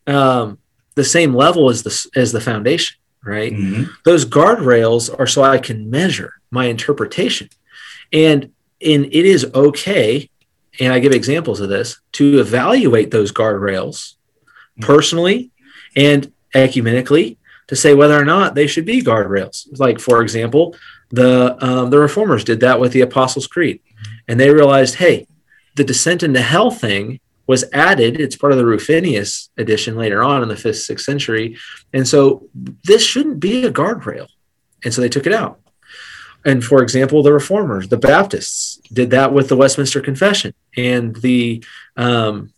um, the same level as the as the foundation, right? Mhm. Those guardrails are so I can measure my interpretation, and and it is okay. And I give examples of this to evaluate those guardrails personally and ecumenically to say whether or not they should be guardrails. Like for example, the um, the reformers did that with the Apostles' Creed, and they realized, hey, the descent into hell thing was added. It's part of the Rufinus edition later on in the fifth, sixth century, and so this shouldn't be a guardrail, and so they took it out. And for example, the reformers, the Baptists, did that with the Westminster Confession and the um,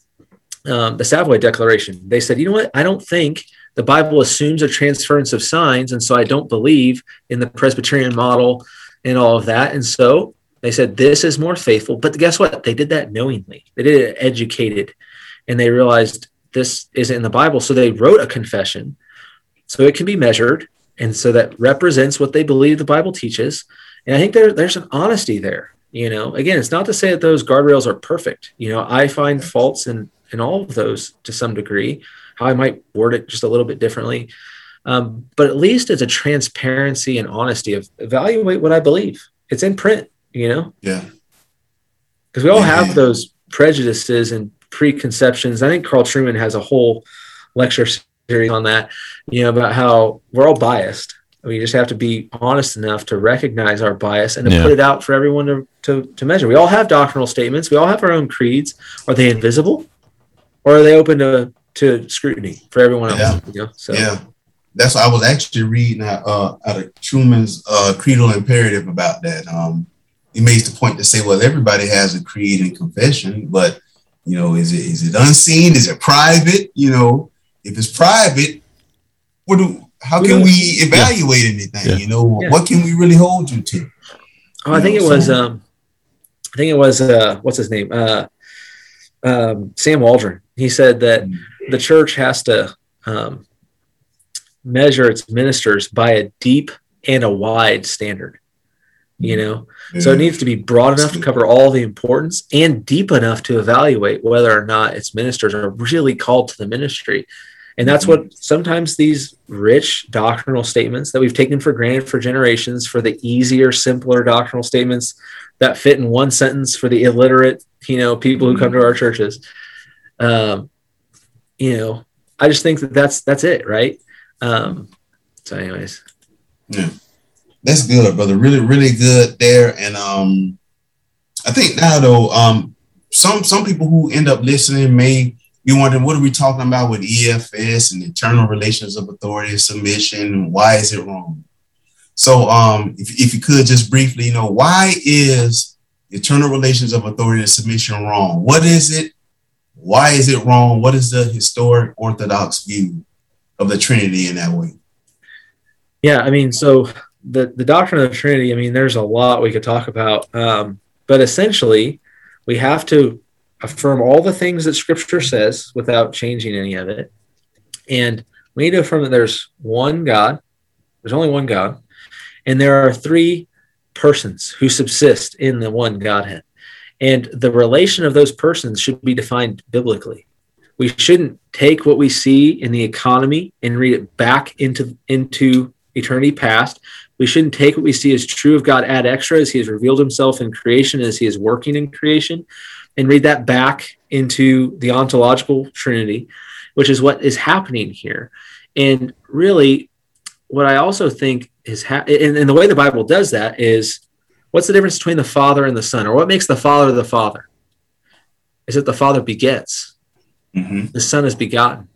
um, the Savoy Declaration. They said, you know what? I don't think the Bible assumes a transference of signs, and so I don't believe in the Presbyterian model and all of that. And so they said this is more faithful. But guess what? They did that knowingly. They did it educated, and they realized this isn't in the Bible. So they wrote a confession, so it can be measured, and so that represents what they believe the Bible teaches. And I think there, there's an honesty there. You know, again, it's not to say that those guardrails are perfect. You know, I find faults in in all of those to some degree. How I might word it just a little bit differently, um, but at least it's a transparency and honesty of evaluate what I believe. It's in print. You know, Yeah. because we all Yeah. have those prejudices and preconceptions. I think Carl Trueman has a whole lecture series on that, you know, about how we're all biased. We just have to be honest enough to recognize our bias and to Yeah. put it out for everyone to, to, to measure. We all have doctrinal statements. We all have our own creeds. Are they invisible or are they open to, to scrutiny for everyone else? Yeah. You know? So, Yeah. That's what I was actually reading out, uh, out of Trueman's uh, creedal imperative about that. Um, he makes the point to say, well, everybody has a creed and confession, but you know, is it is it unseen? Is it private? You know, if it's private, what do how can we evaluate anything? Yeah. You know, Yeah. what can we really hold you to? Oh, I think it Yeah, was so- um I think it was uh what's his name? Uh um Sam Waldron. He said that the church has to um measure its ministers by a deep and a wide standard. You know, so it needs to be broad enough to cover all the importance and deep enough to evaluate whether or not its ministers are really called to the ministry. And that's what sometimes these rich doctrinal statements that we've taken for granted for generations for the easier, simpler doctrinal statements that fit in one sentence for the illiterate, you know, people who come to our churches. Um, you know, I just think that that's that's it, right? Um, so, anyways, Yeah. That's good, brother. Really, really good there. And um I think now though, um some some people who end up listening may be wondering what are we talking about with EFS and eternal relations of authority and submission? Why is it wrong? So um if, if you could just briefly, you know, why is eternal relations of authority and submission wrong? What is it? Why is it wrong? What is the historic orthodox view of the Trinity in that way? yeah, I mean, so the the doctrine of the Trinity, I mean, there's a lot we could talk about, um, but essentially, we have to affirm all the things that Scripture says without changing any of it, and we need to affirm that there's one God, there's only one God, and there are three persons who subsist in the one Godhead, and the relation of those persons should be defined biblically. We shouldn't take what we see in the economy and read it back into into eternity past. We shouldn't take what we see as true of God ad extra as he has revealed himself in creation, as he is working in creation, and read that back into the ontological trinity, which is what is happening here. And really, what I also think is, ha- and, and the way the Bible does that is what's the difference between the Father and the Son, or what makes the Father the Father? Is that the Father begets, Mm-hmm. the Son is begotten,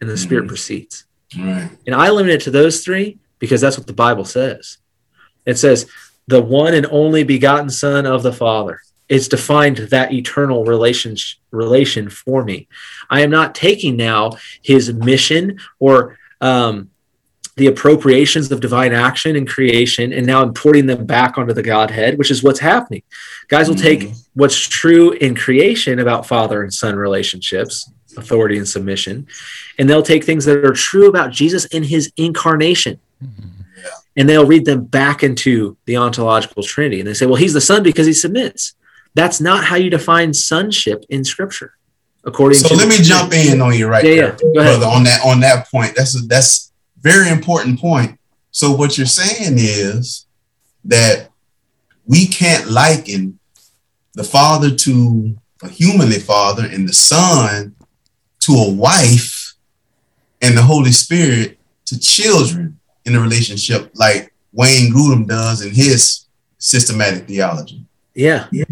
and the Spirit Mhm. proceeds. Right. And I limit it to those three because that's what the Bible says. It says, the one and only begotten Son of the Father. It's defined that eternal relation, relation for me. I am not taking now his mission or um, the appropriations of divine action and creation and now importing them back onto the Godhead, which is what's happening. Guys will take mm-hmm. what's true in creation about father and son relationships, authority and submission, and they'll take things that are true about Jesus in his incarnation. Mm-hmm. And they'll read them back into the ontological trinity. And they say, well, he's the son because he submits. That's not how you define sonship in scripture. According so let me jump in on you right yeah, there, yeah. brother, on that on that point. That's that's very important point. So what you're saying is that we can't liken the father to a humanly father and the son to a wife and the Holy Spirit to children in a relationship like Wayne Grudem does in his systematic theology. Yeah. yeah.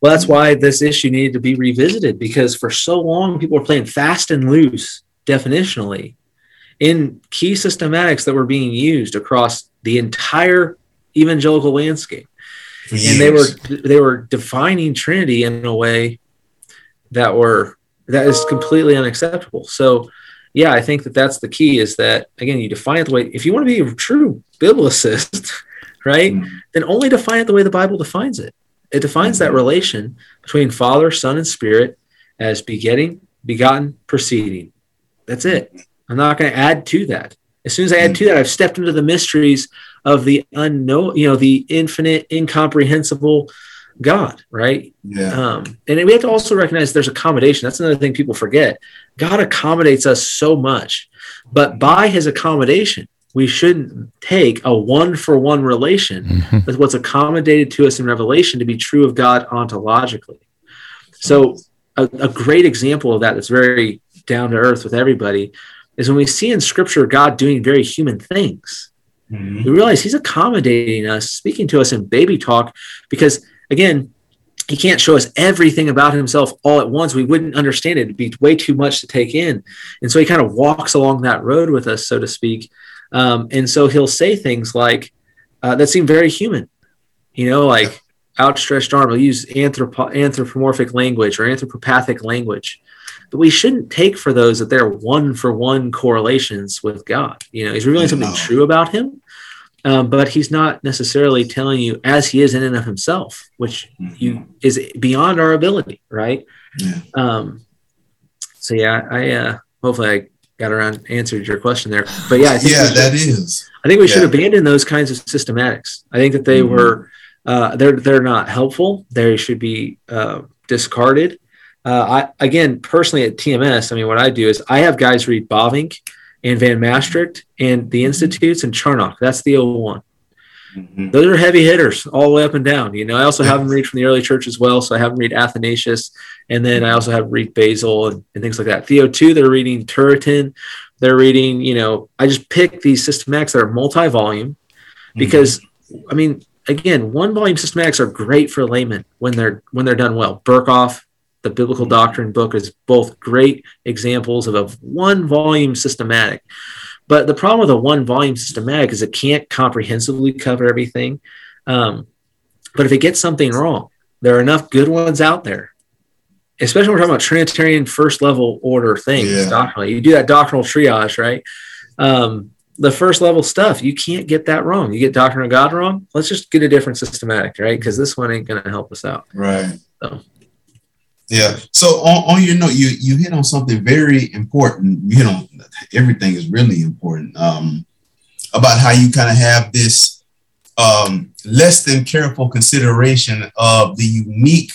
Well, that's why this issue needed to be revisited because for so long people were playing fast and loose definitionally in key systematics that were being used across the entire evangelical landscape. And they were they were defining Trinity in a way that were that is completely unacceptable. So, yeah, I think that that's the key. Is that again, you define it the way if you want to be a true biblicist, [LAUGHS] right? Mm-hmm. Then only define it the way the Bible defines it. It defines mm-hmm. that relation between Father, Son, and Spirit as begetting, begotten, proceeding. That's it. I'm not going to add to that. As soon as I add to that, I've stepped into the mysteries of the unknown, you know, the infinite, incomprehensible God, right? Yeah. Um, and we have to also recognize there's accommodation. That's another thing people forget. God accommodates us so much, but by his accommodation, we shouldn't take a one for one relation mm-hmm. with what's accommodated to us in Revelation to be true of God ontologically. So, a, a great example of that that's very down to earth with everybody is when we see in scripture God doing very human things. Mm-hmm. We realize he's accommodating us, speaking to us in baby talk, because again, he can't show us everything about himself all at once. We wouldn't understand it. It'd be way too much to take in. And so he kind of walks along that road with us, so to speak. Um, and so he'll say things like uh, that seem very human, you know, like outstretched arm. He'll use anthropo- anthropomorphic language or anthropopathic language but we shouldn't take for those that they're one for one correlations with God. You know, he's revealing something true about him, um, but he's not necessarily telling you as he is in and of himself, which mm-hmm. you is beyond our ability, right? Yeah. Um, so yeah, I uh, hopefully I got around answered your question there, but yeah, yeah, should, that is. I think we yeah. should abandon those kinds of systematics. I think that they mm-hmm. were uh, they're they're not helpful. They should be uh, discarded. Uh, I again personally at TMS, I mean, what I do is I have guys read Bavinck and Van Mastricht and the Institutes and Charnock. That's the old 01. Mm-hmm. Those are heavy hitters all the way up and down. You know, I also have them read from the early church as well. So I have them read Athanasius, and then I also have read Basil and, and things like that. Theo two, they're reading Turretin. They're reading, you know, I just pick these systematics that are multi-volume mm-hmm. because mm-hmm. I mean, again, one volume systematics are great for laymen when they're when they're done well. Berkhof, the biblical doctrine book is both great examples of a one volume systematic. But the problem with a one volume systematic is it can't comprehensively cover everything. Um, but if it gets something wrong, there are enough good ones out there, especially when we're talking about Trinitarian first level order things. Yeah. Doctrinally, you do that doctrinal triage, right? Um, the first level stuff, you can't get that wrong. You get doctrine of God wrong. Let's just get a different systematic, right? Because this one ain't going to help us out. Right. So. Yeah. So on, on your note, you you hit on something very important. You know, everything is really important. Um, about how you kind of have this um, less than careful consideration of the unique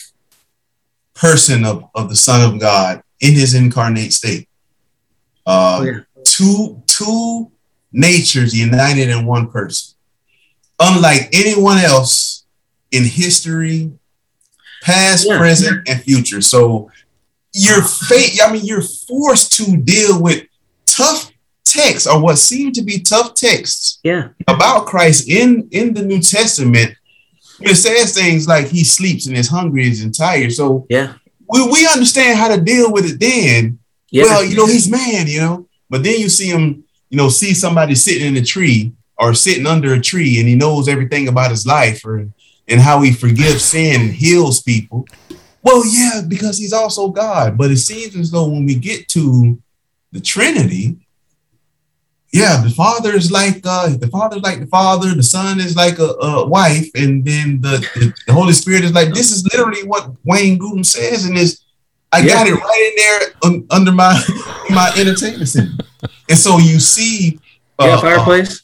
person of, of the Son of God in his incarnate state. Uh, oh, yeah. Two two natures united in one person. Unlike anyone else in history past, yeah. present, and future. So you're ah. fate. I mean, you're forced to deal with tough texts or what seem to be tough texts. Yeah. About Christ in in the New Testament. It says things like he sleeps and is hungry and tired. So yeah, we, we understand how to deal with it then. Yeah. Well, you know, he's man, you know. But then you see him, you know, see somebody sitting in a tree or sitting under a tree and he knows everything about his life or and how he forgives sin and heals people. Well, yeah, because he's also God. But it seems as though when we get to the Trinity, yeah, the father is like uh, the father is like the father, the son is like a, a wife, and then the, the, the Holy Spirit is like this is literally what Wayne Grudem says in this. I yeah. got it right in there un, under my [LAUGHS] my entertainment center, and so you see, uh, yeah, fireplace.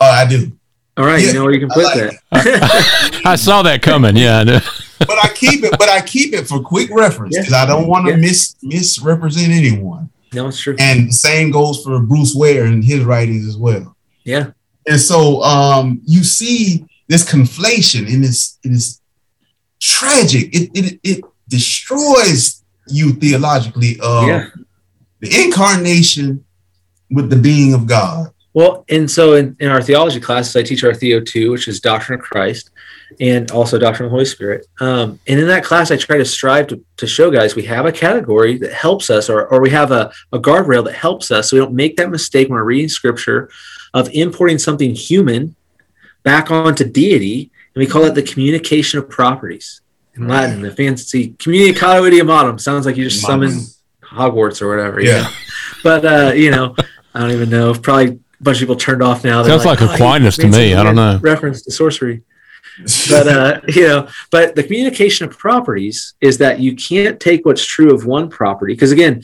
Uh, I do. All right, yeah, you know where you can put like that. [LAUGHS] I saw that coming. Yeah, [LAUGHS] but I keep it. But I keep it for quick reference because yeah. I don't want to yeah. mis misrepresent anyone. No, it's true. And the same goes for Bruce Ware and his writings as well. Yeah. And so um, you see this conflation and this it is tragic. It it it destroys you theologically. Uh, yeah. The incarnation with the being of God well, and so in, in our theology classes, I teach our Theo 2, which is Doctrine of Christ, and also Doctrine of the Holy Spirit. Um, and in that class, I try to strive to, to show guys we have a category that helps us, or, or we have a, a guardrail that helps us so we don't make that mistake when we're reading scripture of importing something human back onto deity. And we call it the communication of properties. In Latin, the fancy communicatio idiomatum sounds like you just summon Hogwarts or whatever. Yeah. know? But, uh, you know, I don't even know. Probably bunch of people turned off now. Sounds like, like oh, Aquinas to me. I don't know. Reference to sorcery. [LAUGHS] but uh, you know, but the communication of properties is that you can't take what's true of one property because again,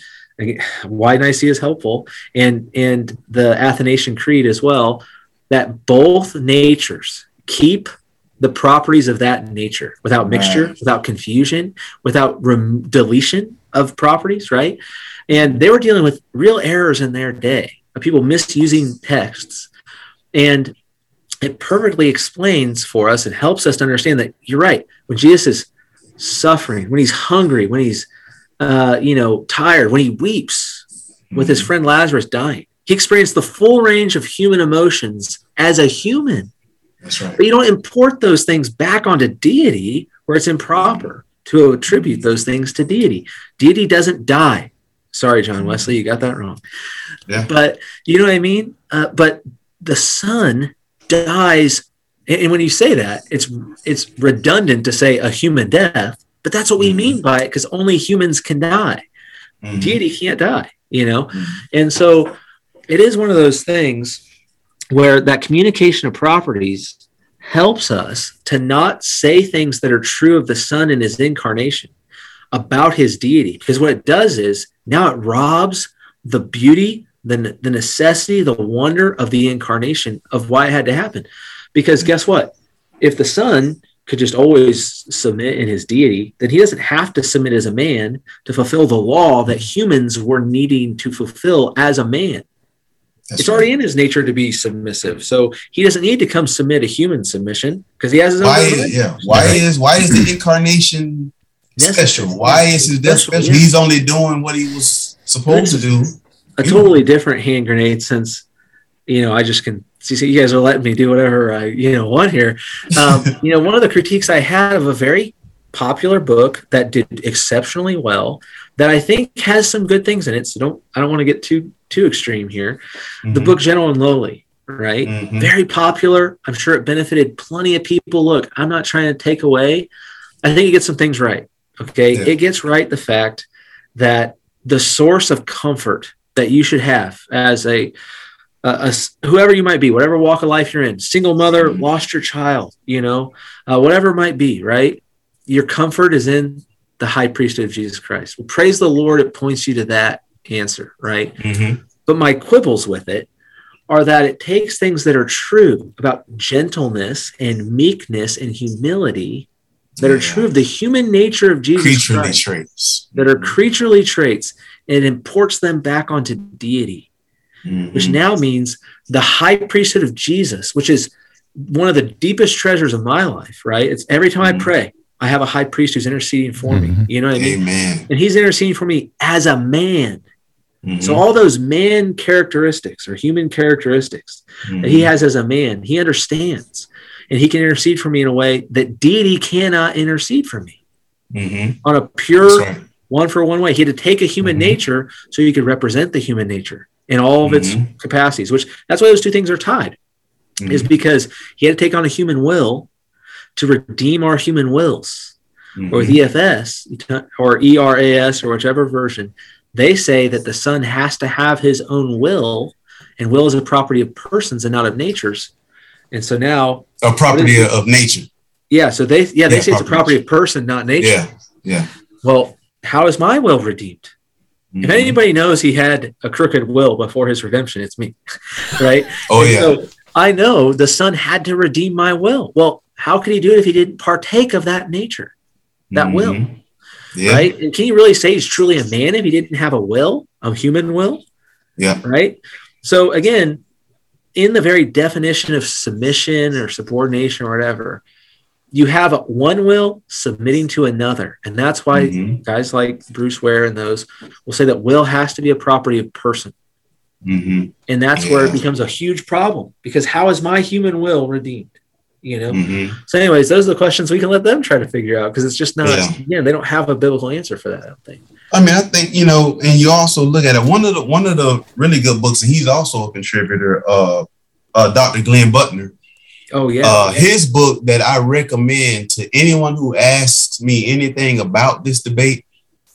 why Nicaea is helpful, and and the Athanasian Creed as well, that both natures keep the properties of that nature without mixture, right. without confusion, without rem- deletion of properties, right? And they were dealing with real errors in their day of people misusing texts. And it perfectly explains for us and helps us to understand that you're right. When Jesus is suffering, when he's hungry, when he's uh, you know tired, when he weeps with his friend Lazarus dying, he experienced the full range of human emotions as a human. That's right. But you don't import those things back onto deity where it's improper to attribute those things to deity. Deity doesn't die. Sorry, John Wesley, you got that wrong. Yeah. But you know what I mean? Uh, but the son dies. And when you say that, it's it's redundant to say a human death, but that's what we mm-hmm. mean by it because only humans can die. Mm-hmm. Deity can't die, you know? Mm-hmm. And so it is one of those things where that communication of properties helps us to not say things that are true of the Son in his incarnation about his deity. Because what it does is now it robs the beauty, the, the necessity, the wonder of the incarnation of why it had to happen. Because guess what? If the Son could just always submit in his deity, then he doesn't have to submit as a man to fulfill the law that humans were needing to fulfill as a man. That's it's right. already in his nature to be submissive, so he doesn't need to come submit a human submission because he has his own. Why? Yeah. Why is why is the incarnation special? Why is he death special? special? He's only doing what he was supposed to do. A totally different hand grenade since, you know, I just can see you guys are letting me do whatever I, you know, want here. Um, [LAUGHS] you know, one of the critiques I had of a very popular book that did exceptionally well that I think has some good things in it. So don't, I don't want to get too, too extreme here. Mm-hmm. The book Gentle and Lowly, right? Mm-hmm. Very popular. I'm sure it benefited plenty of people. Look, I'm not trying to take away. I think it gets some things right. Okay. Yeah. It gets right the fact that the source of comfort that you should have as a, a, a whoever you might be, whatever walk of life you're in, single mother, mm-hmm. lost your child, you know, uh, whatever it might be, right? Your comfort is in the high priesthood of Jesus Christ. Well, praise the Lord, it points you to that answer, right? Mm-hmm. But my quibbles with it are that it takes things that are true about gentleness and meekness and humility that are true of the human nature of Jesus creaturely Christ, traits. that are creaturely traits, and imports them back onto deity, mm-hmm. which now means the high priesthood of Jesus, which is one of the deepest treasures of my life, right? It's every time mm-hmm. I pray, I have a high priest who's interceding for mm-hmm. me. You know what I mean? Amen. And he's interceding for me as a man. Mm-hmm. So all those man characteristics or human characteristics that he mm-hmm. has as a man, he understands and he can intercede for me in a way that deity cannot intercede for me mm-hmm. on a pure right. one for one way. He had to take a human mm-hmm. nature so he could represent the human nature in all of its mm-hmm. capacities, which that's why those two things are tied, is mm-hmm. because he had to take on a human will to redeem our human wills. Or mm-hmm. EFS or ERAS or whichever version, they say that the son has to have his own will and will is a property of persons and not of natures. And so now a property of nature. Yeah. So they yeah, they yeah, say it's a property of person, not nature. Yeah. Yeah. Well, how is my will redeemed? Mm-hmm. If anybody knows he had a crooked will before his redemption, it's me. [LAUGHS] right? oh and yeah. So I know the son had to redeem my will. Well, how could he do it if he didn't partake of that nature, that mm-hmm. will? Yeah. Right? And can you really say he's truly a man if he didn't have a will, a human will? Yeah. Right. So again, in the very definition of submission or subordination or whatever, you have one will submitting to another. And that's why mm-hmm. guys like Bruce Ware and those will say that will has to be a property of person. Mm-hmm. And that's yeah. where it becomes a huge problem because how is my human will redeemed? You know? Mm-hmm. So, anyways, those are the questions we can let them try to figure out because it's just not, yeah. yeah, they don't have a biblical answer for that, I don't think. I mean, I think, you know, and you also look at it. One of the one of the really good books, and he's also a contributor, uh, uh Dr. Glenn Butner Oh yeah. Uh, his book that I recommend to anyone who asks me anything about this debate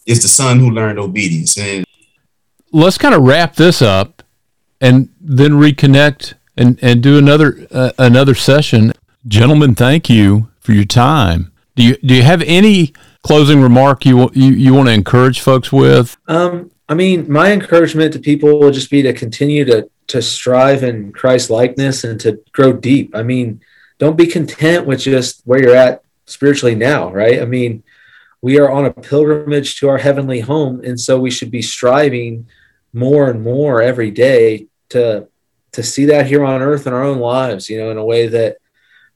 is the son who learned obedience. And let's kind of wrap this up and then reconnect and and do another uh, another session. Gentlemen, thank you for your time. Do you do you have any closing remark you you, you want to encourage folks with? Um, I mean, my encouragement to people will just be to continue to to strive in Christ likeness and to grow deep. I mean, don't be content with just where you're at spiritually now, right? I mean, we are on a pilgrimage to our heavenly home, and so we should be striving more and more every day to to see that here on earth in our own lives, you know, in a way that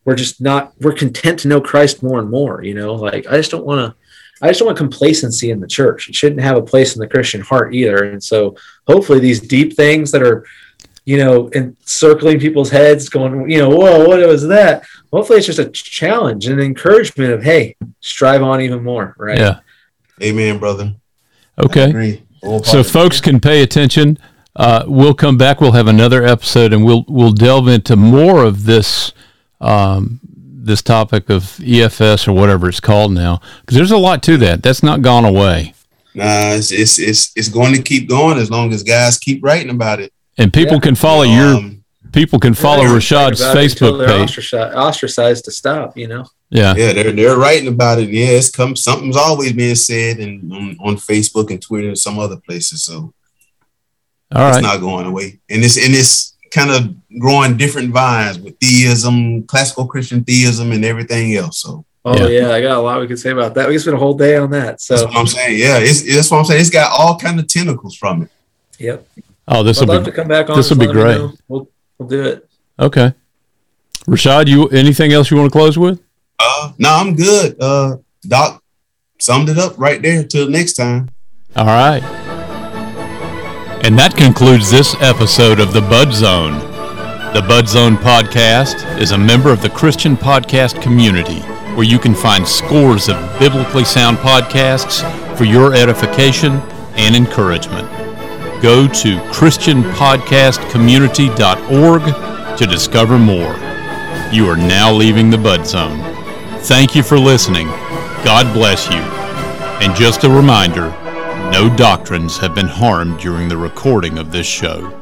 we're just not we're content to know Christ more and more, you know. Like I just don't want to I just don't want complacency in the church. It shouldn't have a place in the Christian heart either. And so hopefully these deep things that are you know, encircling people's heads, going, you know, whoa, what was that? Hopefully, it's just a challenge and encouragement of, hey, strive on even more, right? Yeah. Amen, brother. Okay. So folks can pay attention. Uh, we'll come back. We'll have another episode, and we'll we'll delve into more of this um, this topic of EFS or whatever it's called now, because there's a lot to that. That's not gone away. Nah, it's, it's it's it's going to keep going as long as guys keep writing about it. And people yeah. can follow um, your people can follow Rochadd's Facebook page. Ostracized, ostracized to stop, you know. Yeah, yeah, they're they're writing about it. Yeah, it's come something's always being said and on, on Facebook and Twitter and some other places. So all right. it's not going away, and it's and it's kind of growing different vines with theism, classical Christian theism, and everything else. So. Oh yeah. yeah. I got a lot we could say about that. We could spend a whole day on that. So that's what I'm saying. Yeah, it's that's what I'm saying. It's got all kind of tentacles from it. Yep. Oh, this will be. to come back on. This will be great. We'll we'll do it. Okay, Rochadd, you anything else you want to close with? Uh, no, I'm good. Uh, Doc summed it up right there. Till next time. All right. And that concludes this episode of the Bud Zone. The Bud Zone podcast is a member of the Christian podcast community where you can find scores of biblically sound podcasts for your edification and encouragement go to ChristianPodcastCommunity.org to discover more. You are now leaving the Bud Zone. Thank you for listening. God bless you. And just a reminder no doctrines have been harmed during the recording of this show.